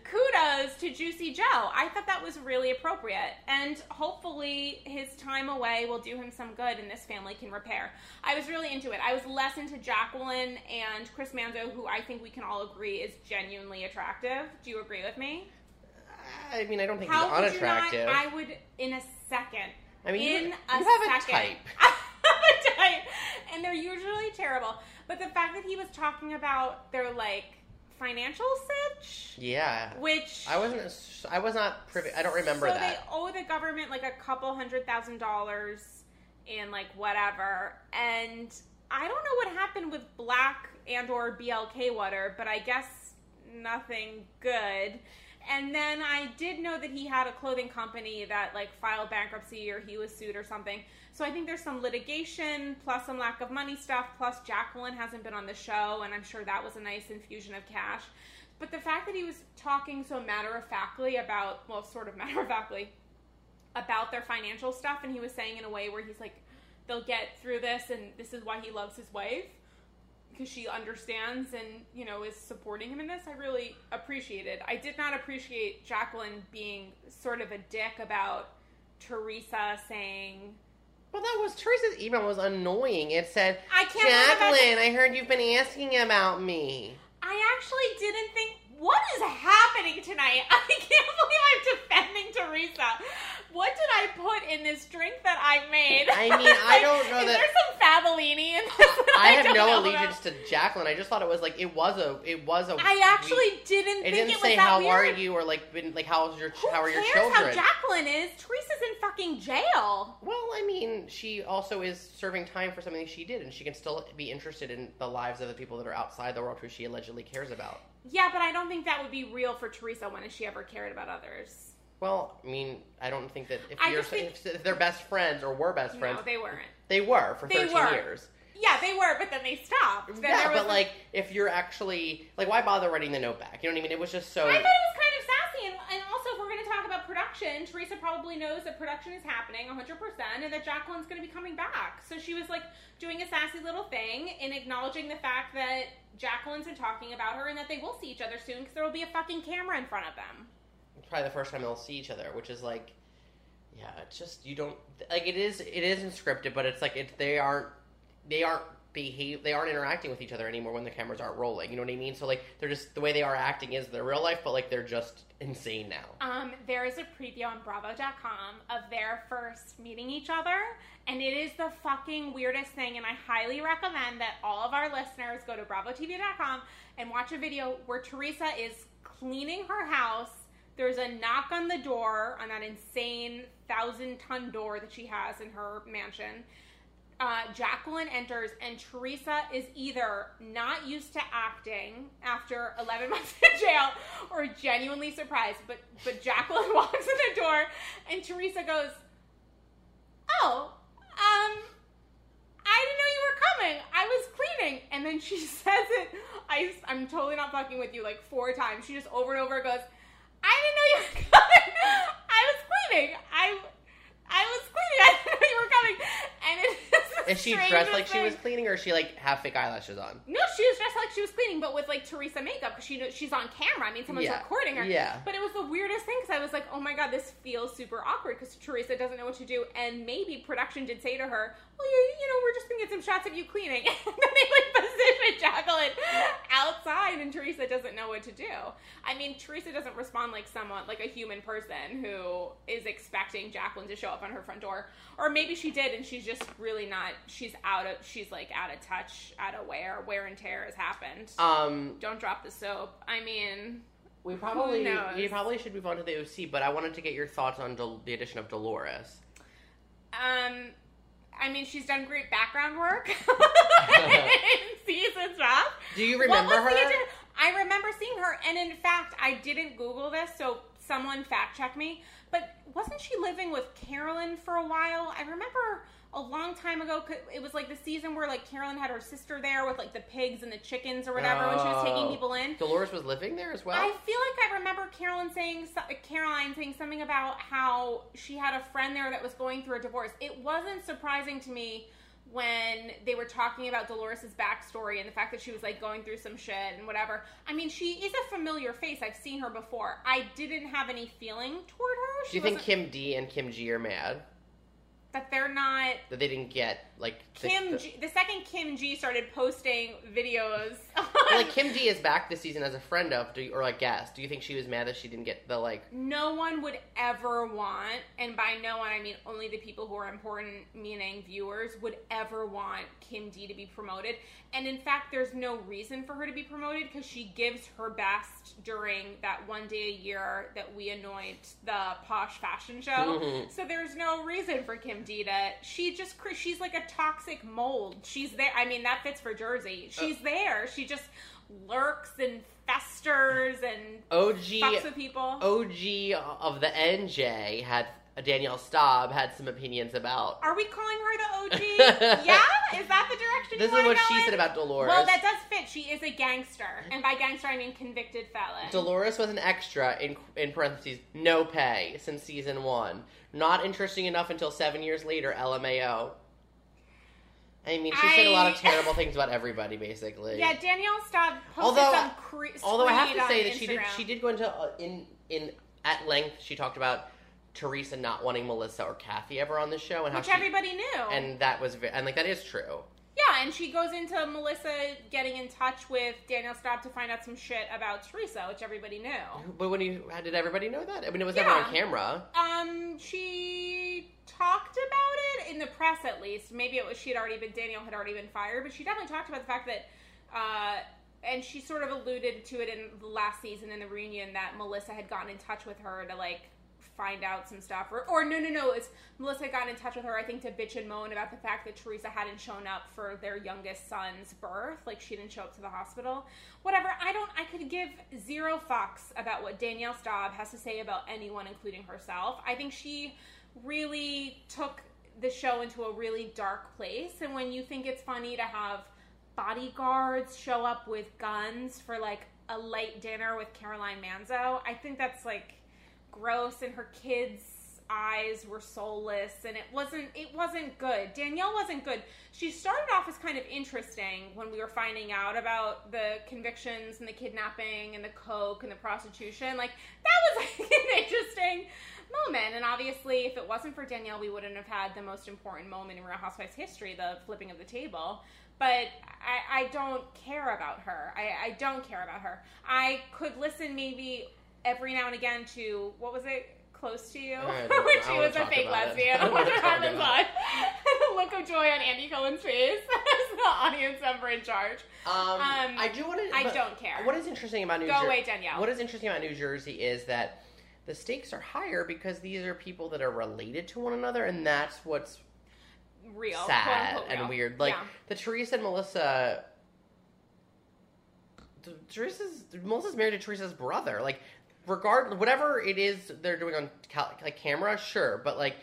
kudos to Juicy Joe. I thought that was really appropriate. And hopefully his time away will do him some good and this family can repair. I was really into it. I was less into Jacqueline and Chris Manzo, who I think we can all agree is genuinely attractive. Do you agree with me? I mean, I don't think How he's you not? unattractive. I would, in a second. I mean, in you a have a type. I have a type. And they're usually terrible. But the fact that he was talking about their, like, financial sitch, yeah, which. I wasn't. I was not privy. I don't remember so that. they owe the government like a couple hundred thousand dollars and like whatever, and I don't know what happened with Black and or BLK water, but I guess nothing good. And then I did know that he had a clothing company that like filed bankruptcy or he was sued or something. So I think there's some litigation plus some lack of money stuff plus Jacqueline hasn't been on the show and I'm sure that was a nice infusion of cash. But the fact that he was talking so matter of factly about, well, sort of matter of factly, about their financial stuff, and he was saying in a way where he's like, they'll get through this, and this is why he loves his wife because she understands and you know is supporting him in this. I really appreciated. I did not appreciate Jacqueline being sort of a dick about Teresa saying, well, that was Teresa's email was annoying. It said, "I can't." Jacqueline, I heard you've been asking about me. I actually didn't think. What is happening tonight? I can't believe I'm defending Teresa. What did I put in this drink that I made? I mean, I don't know is that- There's some Fabellini in this. that I have no allegiance about? to Jacqueline. I just thought it was like it was a it was a. I actually didn't It think didn't it was say how weird. are you or like been like how's your Who how are your children. how Jacqueline is? Teresa's in fucking jail. Well, I mean, she also is serving time for something she did, and she can still be interested in the lives of the people that are outside the world who she allegedly cares about. Yeah, but I don't think that would be real for Teresa. When has she ever cared about others? Well, I mean, I don't think that if you're think- if, they're best friends or were best friends, No, they weren't. they were for They 13 were. years. Yeah, they were, but then they stopped. Then yeah, but like if you're actually like, why bother writing the note back? You know what I mean? It was just so. I thought it was kind of sassy, and, and also talk about production, Teresa probably knows that production is happening 100%, and that Jacqueline's going to be coming back. So she was like doing a sassy little thing in acknowledging the fact that Jacqueline's been talking about her and that they will see each other soon because there will be a fucking camera in front of them. Probably the first time they'll see each other, which is like, yeah, it's just you don't like it is it isn't scripted, but it's like it they aren't they aren't behave they aren't interacting with each other anymore when the cameras aren't rolling you know what i mean so like they're just the way they are acting is their real life but like they're just insane now Um, there is a preview on Bravo.com of their first meeting each other, and it is the fucking weirdest thing. And I highly recommend that all of our listeners go to BravoTV.com and watch a video where Teresa is cleaning her house. There's a knock on the door on that insane thousand ton door that she has in her mansion. Uh, Jacqueline enters, and Teresa is either not used to acting after 11 months in jail or genuinely surprised. But but Jacqueline walks in the door, and Teresa goes, "Oh, um, I didn't know you were coming. I was cleaning." And then she says it. I I'm totally not fucking with you. Like four times. She just over and over goes, "I didn't know you were coming. I was cleaning. I." I was cleaning. I didn't know you were coming. And it is is she dressed like she was cleaning or is she like have fake eyelashes on No, she was dressed like she was cleaning, but with like Teresa makeup because she she's on camera. I mean, someone's Yeah. recording her. Yeah. But it was the weirdest thing because I was like, oh my god, this feels super awkward because Teresa doesn't know what to do, and maybe production did say to her, well, you, you know, we're just gonna get some shots of you cleaning, and then they like position Jacqueline outside, and Teresa doesn't know what to do. I mean, Teresa doesn't respond like someone, like a human person who is expecting Jacqueline to show up on her front door, or maybe she did, and she's just really not. She's out of. She's like out of touch, out of wear. Wear and tear has happened. um Don't drop the soap. I mean, we probably knows? we probably should move on to the oc but i wanted to get your thoughts on Del- the addition of dolores um, I mean, she's done great background work in do you remember her I remember seeing her, and in fact, I didn't Google this, so someone fact check me. But wasn't she living with Caroline for a while? I remember a long time ago. It was like the season where like Caroline had her sister there with like the pigs and the chickens or whatever when she was taking Oh. people in. dolores was living there as well I feel like I remember Caroline saying Caroline saying something about how she had a friend there that was going through a divorce. It wasn't surprising to me when they were talking about Dolores's backstory and the fact that she was like going through some shit and whatever. I mean, she is a familiar face. I've seen her before. I didn't have any feeling toward her. do you think kim d and kim g are mad that they're not that they didn't get like Kim the- G, the second Kim G started posting videos. Well, like Kim D is back this season as a friend of, you, or a guest. Do you think she was mad that she didn't get the like? no one would ever want, and by no one I mean only the people who are important, meaning viewers, would ever want Kim D to be promoted. And in fact, there's no reason for her to be promoted because she gives her best during that one day a year that we anoint the posh fashion show. Mhm. So there's no reason for Kim D to. She just she's like a toxic mold. She's there. I mean, that fits for Jersey. Uh, She's there. She just lurks and festers and fucks with OG people. OG of the NJ had Danielle Staub had some opinions about. Are we calling her the OG? yeah, is that the direction? This is what she in? said about Dolores. Well, that does fit. She is a gangster, and by gangster I mean convicted felon. Dolores was an extra in in parentheses, no pay since season one. Not interesting enough until seven years later. LMAO. I mean, she said a lot of terrible things about everybody, basically. yeah, Danielle Staub posted Although- some cre- Although I have to say that she did she did go into uh, in in at length. She talked about Teresa not wanting Melissa or Kathy ever on the show, and how which she everybody knew. and that was and like that is true. Yeah, and she goes into Melissa getting in touch with Danielle Staub to find out some shit about Teresa, which everybody knew. But when you how did everybody know that? I mean, it was never Yeah. on camera. Um, she talked about it in the press, at least. Maybe it was she had already been Danielle had already been fired, but she definitely talked about the fact that, uh, and she sort of alluded to it in the last season in the reunion that Melissa had gotten in touch with her to like find out some stuff, or, or no, no, no, it's Melissa got in touch with her, I think, to bitch and moan about the fact that Teresa hadn't shown up for their youngest son's birth, like she didn't show up to the hospital. Whatever. I don't. I could give zero fucks about what Danielle Staub has to say about anyone, including herself. I think she really took the show into a really dark place. And when you think it's funny to have bodyguards show up with guns for like a late dinner with Caroline Manzo, I think that's like gross. And her kids' eyes were soulless, and it wasn't. It wasn't good. Danielle wasn't good. She started off as kind of interesting when we were finding out about the convictions and the kidnapping and the coke and the prostitution. Like that was like, an interesting moment. And obviously, if it wasn't for Danielle, we wouldn't have had the most important moment in Real Housewives history, the flipping of the table. but I, I don't care about her. I, I don't care about her. I could listen maybe every now and again to what was it? Close to you, when she was a fake lesbian. I don't What wanna talk happens on the look of joy on Andy Cohen's face as the audience member in charge. Um, Um, I do want to. I don't care. What is interesting about New Jersey? Go Jersey? away, Danielle. What is interesting about New Jersey is that the stakes are higher because these are people that are related to one another, and that's what's Real, sad and weird. Like Yeah. the Teresa and Melissa. Teresa's Melissa's married to Teresa's brother. Like, regard whatever it is they're doing on cal- like camera, sure, but like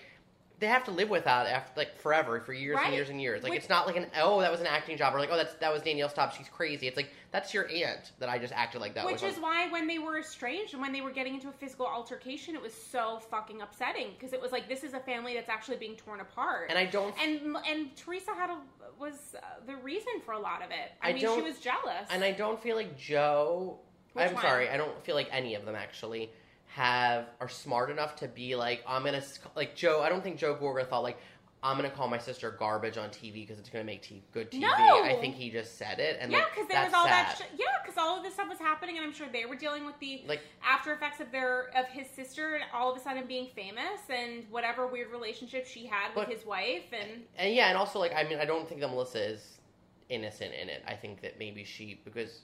they have to live with that after like forever for years Right. and years and years. Like Which- it's not like an oh that was an acting job or like oh that's that was Danielle Staub she's crazy. It's like that's your aunt that I just acted like that. Which is why when they were estranged and when they were getting into a physical altercation, it was so fucking upsetting because it was like this is a family that's actually being torn apart. and I don't and and Teresa had a was uh, the reason for a lot of it. I, I mean, she was jealous. And I don't feel like Joe. Which I'm one? sorry. I don't feel like any of them actually have are smart enough to be like I'm gonna like Joe. I don't think Joe Gorga thought like I'm gonna call my sister garbage on TV because it's gonna make t- good TV. No! I think he just said it, and yeah, like, because there was all that. sad. Sh- yeah, because all of this stuff was happening, and I'm sure they were dealing with the like after effects of their of his sister and all of a sudden being famous and whatever weird relationship she had with But- his wife and and yeah, and also like I mean I don't think that Melissa is innocent in it. I think that maybe she because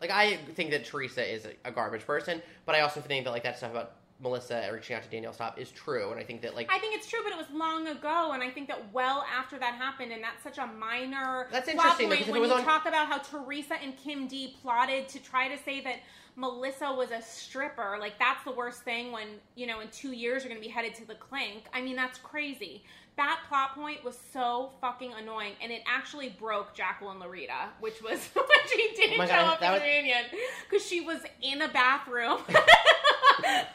like I think that Teresa is a, garbage person, but I also think that like that stuff about Melissa reaching out to Danielle Staub is true, and I think that like I think it's true, but it was long ago, and I think that well after that happened, and that's such a minor. That's interesting, point when you on- talk about how Teresa and Kim D plotted to try to say that Melissa was a stripper, like that's the worst thing. When you know, in two years you're going to be headed to the clink. I mean, that's crazy. That plot point was so fucking annoying, and it actually broke Jacqueline Laurita, which was when she didn't Oh show God, up at was- the reunion because she was in a bathroom.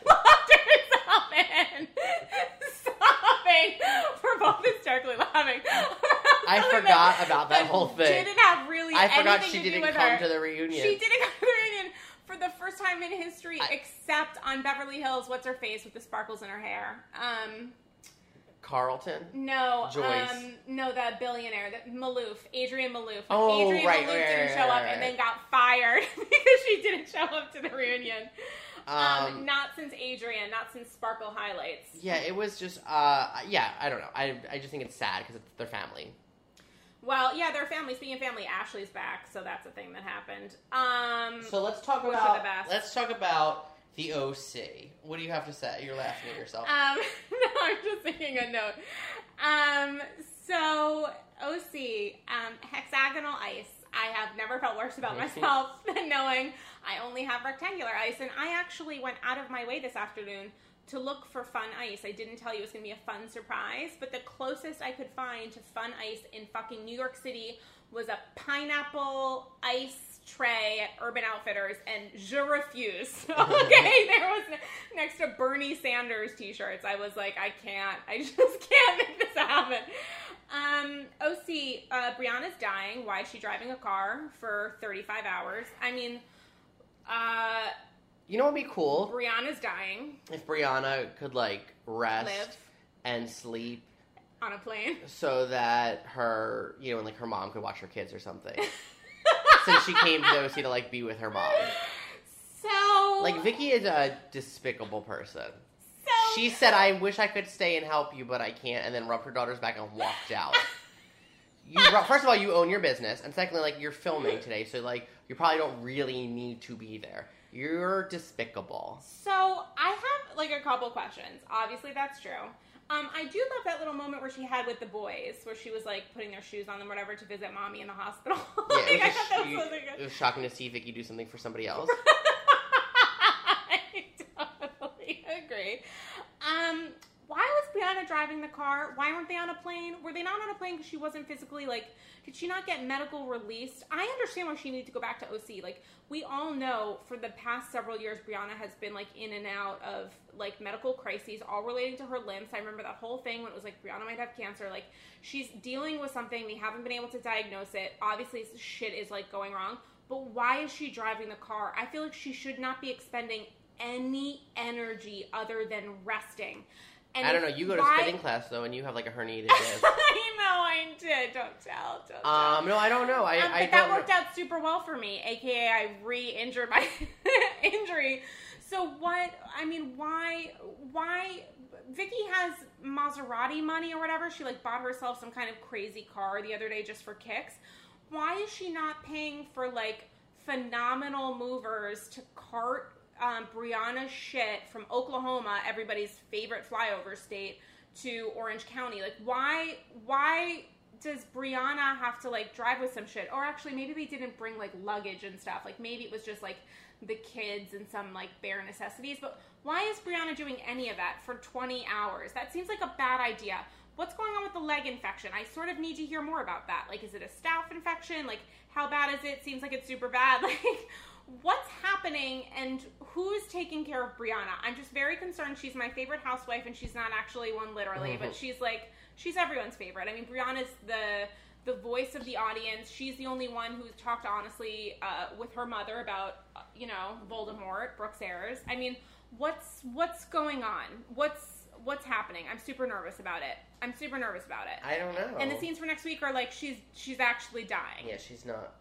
Locked herself in, sobbing. We're both hysterically laughing. I forgot that- about that whole thing. She didn't have really. I forgot anything she didn't come her. to the reunion. She didn't come to the reunion for the first time in history, I- except on Beverly Hills. What's her face with the sparkles in her hair? Um, Carlton. no, Joyce. um, no, the billionaire, the Maloof, Adrienne Maloof. Oh, Adrienne right, Maloof right, didn't right, show up and then got fired because she didn't show up to the reunion. Um, Um, not since Adrienne, not since Sparkle Highlights. yeah, it was just. uh Yeah, I don't know. I I just think it's sad because it's their family. Well, yeah, their family. Speaking of family, Ashley's back, so that's a thing that happened. Um, So let's talk about. Let's talk about the OC. What do you have to say? You're laughing at yourself. Um, no, I'm just making a note. Um, so OC, um, hexagonal ice. I have never felt worse about myself than knowing I only have rectangular ice, and I actually went out of my way this afternoon to look for fun ice. I didn't tell you it was going to be a fun surprise, but the closest I could find to fun ice in fucking New York City was a pineapple ice tray at Urban Outfitters, and je refuse. okay, there was next to Bernie Sanders t-shirts. I was like, I can't. I just can't make this happen. Um, OC, uh, Brianna's dying. Why is she driving a car for 35 hours? I mean, uh, you know what would be cool Brianna's dying if Brianna could like rest Live. and sleep on a plane. so that her, you know, and like her mom could watch her kids or something. Since she came to the OC to like be with her mom. So, Like Vicki is a despicable person. so She said, "I wish I could stay and help you, but I can't," and then rubbed her daughter's back and walked out. You first of all, you own your business, and secondly, like you're filming today, so like you probably don't really need to be there. You're despicable. So I have like a couple questions. Obviously, that's true. Um, I do love that little moment where she had with the boys, where she was like putting their shoes on them, whatever, to visit mommy in the hospital. Yeah, Like, it I was, that was you- so good. it was shocking to see Vicki do something for somebody else. I totally agree. Um, why was Brianna driving the car? Why weren't they on a plane? Were they not on a plane because she wasn't physically like? Did she not get medical released? I understand why she needed to go back to OC. Like we all know, for the past several years, Brianna has been like in and out of like medical crises, all relating to her limbs. I remember that whole thing when it was like Brianna might have cancer. Like she's dealing with something. We haven't been able to diagnose it. Obviously, shit is like going wrong. But why is she driving the car? I feel like she should not be expending any energy other than resting. And I don't know. You go to spinning class though, and you have like a herniated disc. I know I did. Don't tell. Don't tell. um, no, I don't know. I, Um, I but that worked know. out super well for me, aka I re-injured my injury. So what? I mean, why? Why? Vicki has Maserati money or whatever. She like bought herself some kind of crazy car the other day just for kicks. Why is she not paying for like phenomenal movers to cart um, Brianna's shit from Oklahoma, everybody's favorite flyover state, to Orange County? Like, why? Why does Brianna have to like drive with some shit? Or actually, maybe they didn't bring like luggage and stuff. Like, maybe it was just like the kids and some like bare necessities. But why is Brianna doing any of that for 20 hours? That seems like a bad idea. What's going on with the leg infection? I sort of need to hear more about that. Like, is it a staph infection? Like, how bad is it? Seems like it's super bad. Like, what's happening and who's taking care of Brianna? I'm just very concerned. She's my favorite housewife, and she's not actually one literally, but she's like she's everyone's favorite. I mean, Brianna's the the voice of the audience. She's the only one who's talked honestly uh, with her mother about uh, you know Voldemort, Brooks Ayers. I mean, what's what's going on? What's what's happening? I'm super nervous about it. I'm super nervous about it. I don't know. and the scenes for next week are like she's she's actually dying. Yeah, she's not.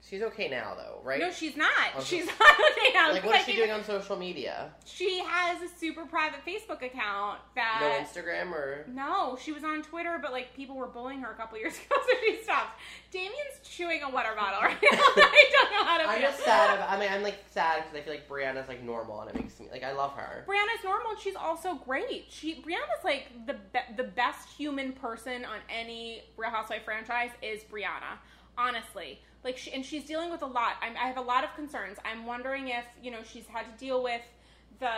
She's okay now though, right? No, she's not. Oh, she's not okay now. like, what is she doing on social media? She has a super private Facebook account No. Instagram or? No, she was on Twitter, but like people were bullying her a couple years ago, so she stopped. Damien's chewing a water bottle right now. I don't know how to I'm just sad. About, I mean, I'm like sad because I feel like Briana's like normal, and it makes me like I love her. Briana's normal. and She's also great. She Briana's like the be- the best human person on any Real Housewife franchise is Briana. Honestly, like, she, and she's dealing with a lot. I'm, I have a lot of concerns. I'm wondering if you know she's had to deal with the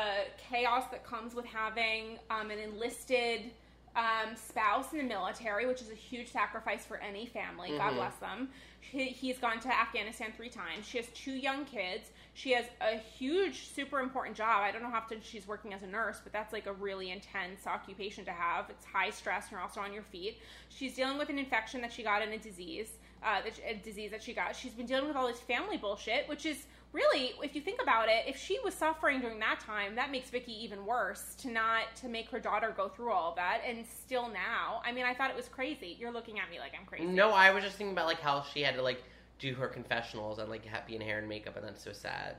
chaos that comes with having um, an enlisted um, spouse in the military, which is a huge sacrifice for any family. God Mhm. bless them. He, he's gone to Afghanistan three times. She has two young kids. She has a huge, super important job. I don't know how often she's working as a nurse, but that's like a really intense occupation to have. It's high stress, and you're also on your feet. She's dealing with an infection that she got in a disease, uh, a disease that she got. She's been dealing with all this family bullshit, which is really, if you think about it, if she was suffering during that time, that makes Vicki even worse to not to make her daughter go through all of that, and still now. I mean, I thought it was crazy. You're looking at me like I'm crazy. No, I was just thinking about like how she had to like do her confessionals and like happy in hair and makeup, and that's so sad.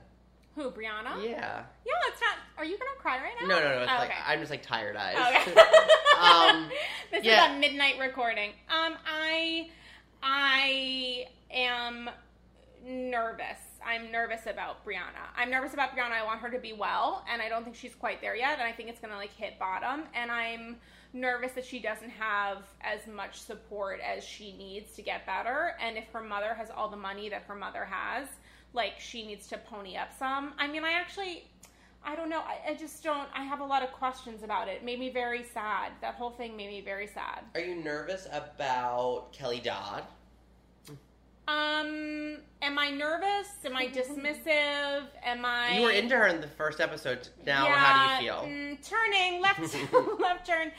Who, Briana? Yeah. Yeah, it's not. Are you gonna cry right now? No, no, no. It's Oh, like okay. I'm just like tired eyes. Okay. um, this yeah. is a midnight recording. Um, I, I am nervous. I'm nervous about Briana. I'm nervous about Briana. I want her to be well, and I don't think she's quite there yet. And I think it's gonna like hit bottom. And I'm nervous that she doesn't have as much support as she needs to get better. And if her mother has all the money that her mother has, like she needs to pony up some. I mean, I actually. I don't know. I, I just don't. I have a lot of questions about it. it. Made me very sad. That whole thing made me very sad. are you nervous about Kelly Dodd? Um, am I nervous? Am I dismissive? Am I? You were into her in the first episode. Now, how do you feel? mm, turning left, left turn.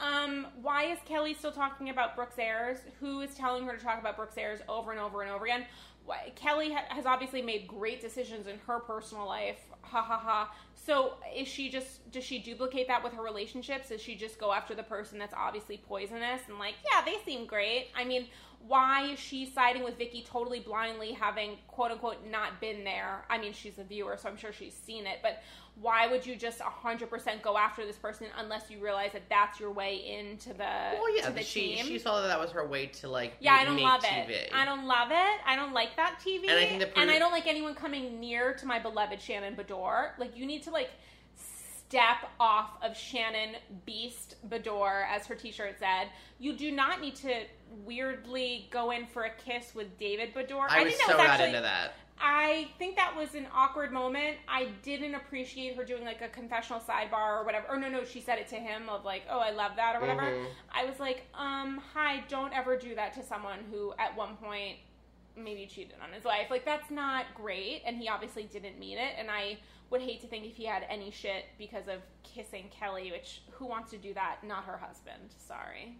Um, why is Kelly still talking about Brooks Ayers? Who is telling her to talk about Brooks Ayers over and over and over again? Why, Kelly ha- has obviously made great decisions in her personal life. Ha ha ha. So is she just does she duplicate that with her relationships? Does she just go after the person that's obviously poisonous and like, yeah, they seem great? I mean, why is she siding with Vicki totally blindly, having quote unquote not been there? I mean, she's a viewer, so I'm sure she's seen it, but why would you just 100% go after this person unless you realize that that's your way into the Well, yeah, the she team? she saw that that was her way to like yeah, I don't love TV. it. I don't love it. I don't like that TV. And I think the and I don't like anyone coming near to my beloved Shannon Beador. Like you need to like step off of Shannon Beast Beador, as her T-shirt said. You do not need to weirdly go in for a kiss with David Beador. I, was think that so was not actually, into that. I think that was an awkward moment. I didn't appreciate her doing like a confessional sidebar or whatever. Or no, no, she said it to him of like, "Oh, I love that" or whatever. Mhm. I was like, um, "Hi, don't ever do that to someone who at one point maybe cheated on his wife. Like that's not great." And he obviously didn't mean it. And I would hate to think if he had any shit because of kissing Kelly, which who wants to do that? Not her husband. Sorry.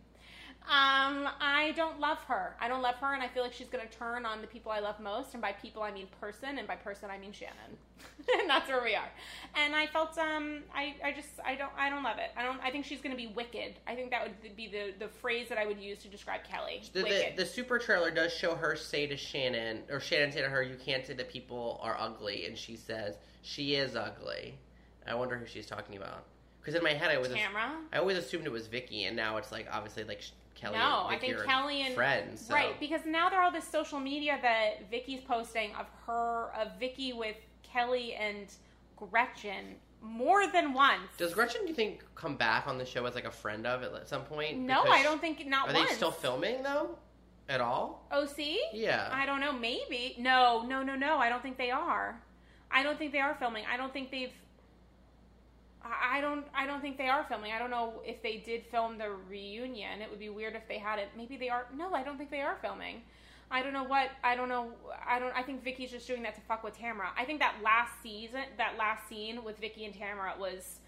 Um, I don't love her. I don't love her, and I feel like she's going to turn on the people I love most. And by people, I mean person, and by person, I mean Shannon. and that's where we are. And I felt, um, I, I just, I don't, I don't love it. I don't. I think she's going to be wicked. I think that would be the the phrase that I would use to describe Kelly. The, the, the super trailer does show her say to Shannon, or Shannon say to her, "You can't say that people are ugly," and she says she is ugly. I wonder who she's talking about. Because in my head, I was Tamra. I always assumed it was Vicki, and now it's like obviously like Kelly. No, I think Kelly and friends. so- right because now there are all this social media that Vicki's posting of her of Vicki with Kelly and Gretchen more than once. Does Gretchen, do you think, come back on the show as like a friend of at some point? no, Because I don't think not Are once. they still filming though? At all? Oh, OC? Yeah. I don't know. Maybe. No, no, no, no. I don't think they are. I don't think they are filming. I don't think they've. I don't. I don't think they are filming. I don't know if they did film the reunion. It would be weird if they had it. Maybe they are. No, I don't think they are filming. I don't know what. I don't know. I don't. I think Vicki's just doing that to fuck with Tamra. I think that last season, that last scene with Vicki and Tamra was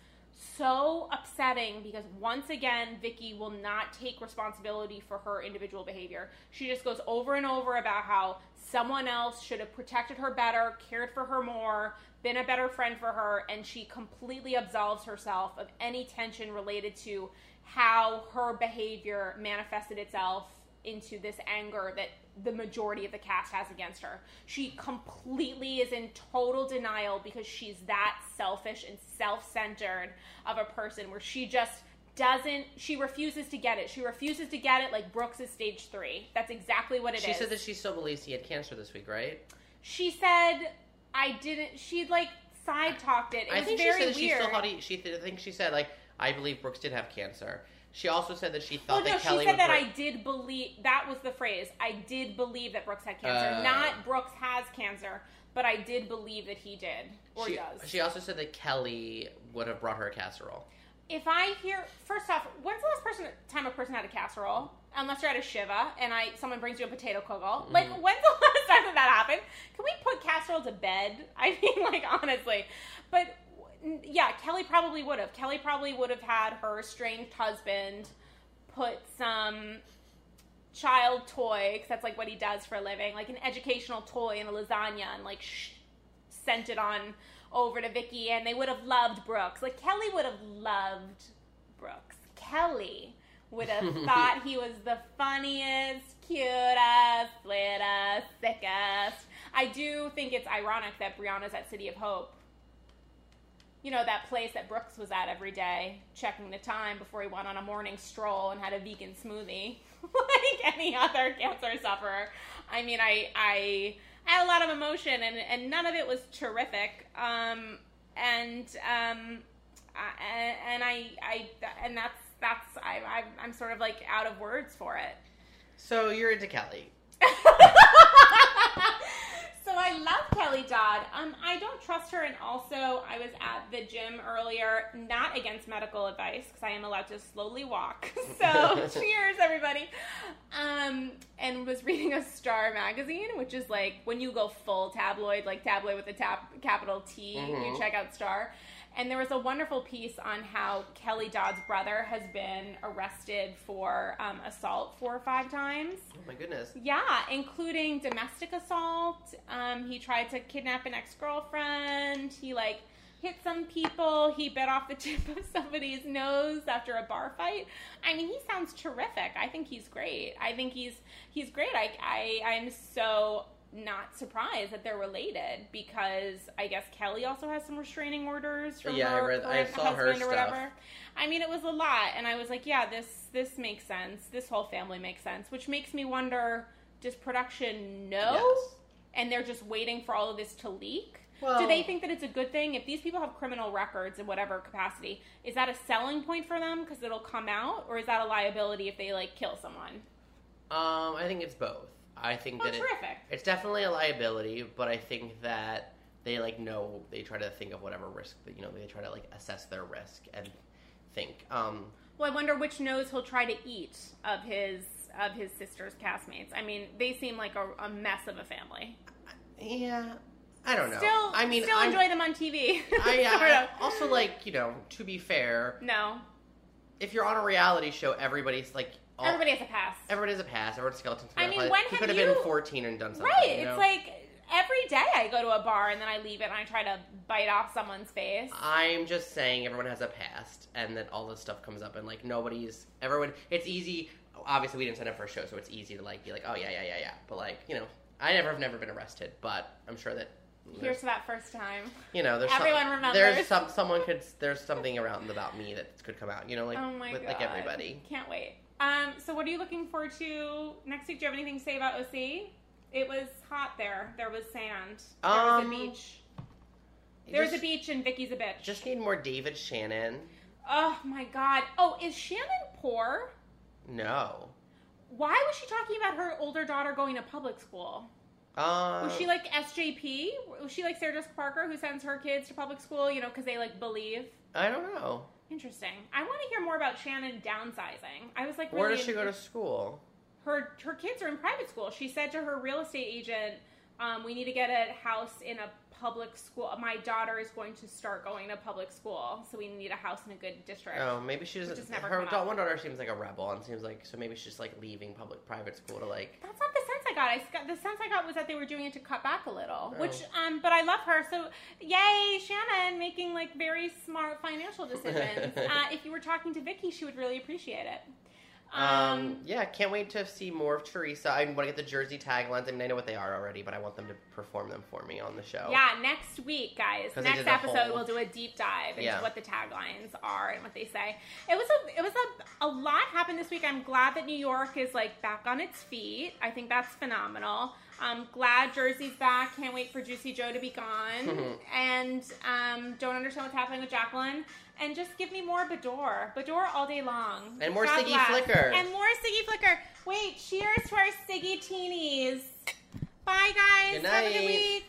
so upsetting because once again Vicki will not take responsibility for her individual behavior. She just goes over and over about how someone else should have protected her better, cared for her more, been a better friend for her, and she completely absolves herself of any tension related to how her behavior manifested itself into this anger that the majority of the cast has against her. She completely is in total denial because she's that selfish and self-centered of a person where she just doesn't she refuses to get it. She refuses to get it like Brooks is stage 3. That's exactly what it is. she said that she still believes he had cancer this week, right? she said I didn't she like side talked it. It I was think she said that she still thought he. She th- I think she said like I believe Brooks did have cancer. She also said that she thought Well, no, that she Kelly said would that break- I did believe. That was the phrase. I did believe that Brooks had cancer. Oh. Not Brooks has cancer, but I did believe that he did or she, does. she also said that Kelly would have brought her a casserole. if I hear, first off, when's the last person time a person had a casserole? Unless you're at a shiva and I someone brings you a potato kugel. Like, Mm-hmm. when's the last time that that happened? Can we put casserole to bed? I mean, like honestly, but yeah, Kelly probably would have. Kelly probably would have had her estranged husband put some child toy, because that's like what he does for a living, like an educational toy in a lasagna, and like sh- sent it on over to Vicki, and they would have loved Brooks. Like Kelly would have loved Brooks. Kelly would have thought he was the funniest, cutest, sweetest, sickest. I do think it's ironic that Briana's at City of Hope. You know, that place that Brooks was at every day, checking the time before he went on a morning stroll and had a vegan smoothie, like any other cancer sufferer. I mean, I, I, I had a lot of emotion, and, and none of it was terrific. Um, and um, I, and I, I, and that's that's I, I, I'm sort of like out of words for it. So you're into Kelly. so I love Kelly Dodd. Um, I don't trust her, and also I was at the gym earlier, not against medical advice because I am allowed to slowly walk. So cheers, everybody. Um, and was reading a Star magazine, which is like when you go full tabloid, like tabloid with a tab capital T. You Mhm. check out Star. And there was a wonderful piece on how Kelly Dodd's brother has been arrested for um, assault four or five times. Oh my goodness. Yeah, including domestic assault. Um, he tried to kidnap an ex girlfriend. He like hit some people. He bit off the tip of somebody's nose after a bar fight. I mean, he sounds terrific. I think he's great. I think he's he's great. I I I'm so not surprised that they're related because I guess Kelly also has some restraining orders from Yeah, I her I saw her husband or stuff. whatever. I mean, it was a lot, and I was like, yeah, this this makes sense. This whole family makes sense, which makes me wonder: Does production know, Yes. and they're just waiting for all of this to leak? Well- Do they think that it's a good thing if these people have criminal records in whatever capacity? Is that a selling point for them because it'll come out, or is that a liability if they like kill someone? Um, I think it's both. I think Oh, that it, it's definitely a liability, but I think that they like know they try to think of whatever risk that you know they try to like assess their risk and think. Um, Well, I wonder which nose he'll try to eat of his of his sister's castmates. I mean, they seem like a, a mess of a family. yeah, I don't know. Still, I mean, still I'm, enjoy them on TV. I, I also like you know to be fair, no. if you're on a reality show, everybody's like all- Everybody has a pass. everybody has a pass. Everyone's skeletons. I mean, when he have could have you- been 14 and done something. Right. you know? It's like every day I go to a bar and then I leave it and I try to bite off someone's face. I'm just saying everyone has a past, and that all this stuff comes up, and like nobody's everyone. It's easy. Obviously, we didn't sign up for a show, so it's easy to like be like, oh yeah, yeah, yeah, yeah. But like, you know, I never have never been arrested, but I'm sure that Here's to that first time. you know, there's Everyone some, remembers. There's some someone could there's something around about me that could come out. You know, like oh my with, god. like everybody. Can't wait. Um, so what are you looking forward to next week? Do you have anything to say about OC? It was hot there. There was sand. There was Um, a beach. There's just, a beach and Vicki's a bitch. Just need more David Shannon. oh my god. Oh, is Shannon poor? No. Why was she talking about her older daughter going to public school? Uh, Was she like SJP? Was she like Sarah Jessica Parker who sends her kids to public school, you know, because they like believe? I don't know. Interesting. I want to hear more about Shannon downsizing. I was like, Where really does she go to school? her her kids are in private school. She said to her real estate agent, um, "We need to get a house in a public school. My daughter is going to start going to public school, so we need a house in a good district." Oh, maybe she doesn't. never Her da- one daughter seems like a rebel, and seems like so maybe she's just like leaving public private school to like. That's not the sense I got. I got the sense I got was that they were doing it to cut back a little, Oh. which um. But I love her, so yay, Shannon making like very smart financial decisions. uh, if you were talking to Vicki, she would really appreciate it. Um, yeah, can't wait to see more of Teresa. I want to get the jersey taglines. I mean, I know what they are already, but I want them to perform them for me on the show. Yeah, next week, guys. Next episode, whole- we'll do a deep dive into Yeah. what the taglines are and what they say. It was a, it was a, a lot happened this week. I'm glad that New York is like back on its feet. I think that's phenomenal. I'm glad Jersey's back. Can't wait for Juicy Joe to be gone. and um, don't understand what's happening with Jacqueline. And just give me more Beador. Beador all day long. And more God Siggy bless. Flicker. And more Siggy Flicker. Wait, cheers to our Siggy Teenies. Bye, guys. Good Have a good night. week.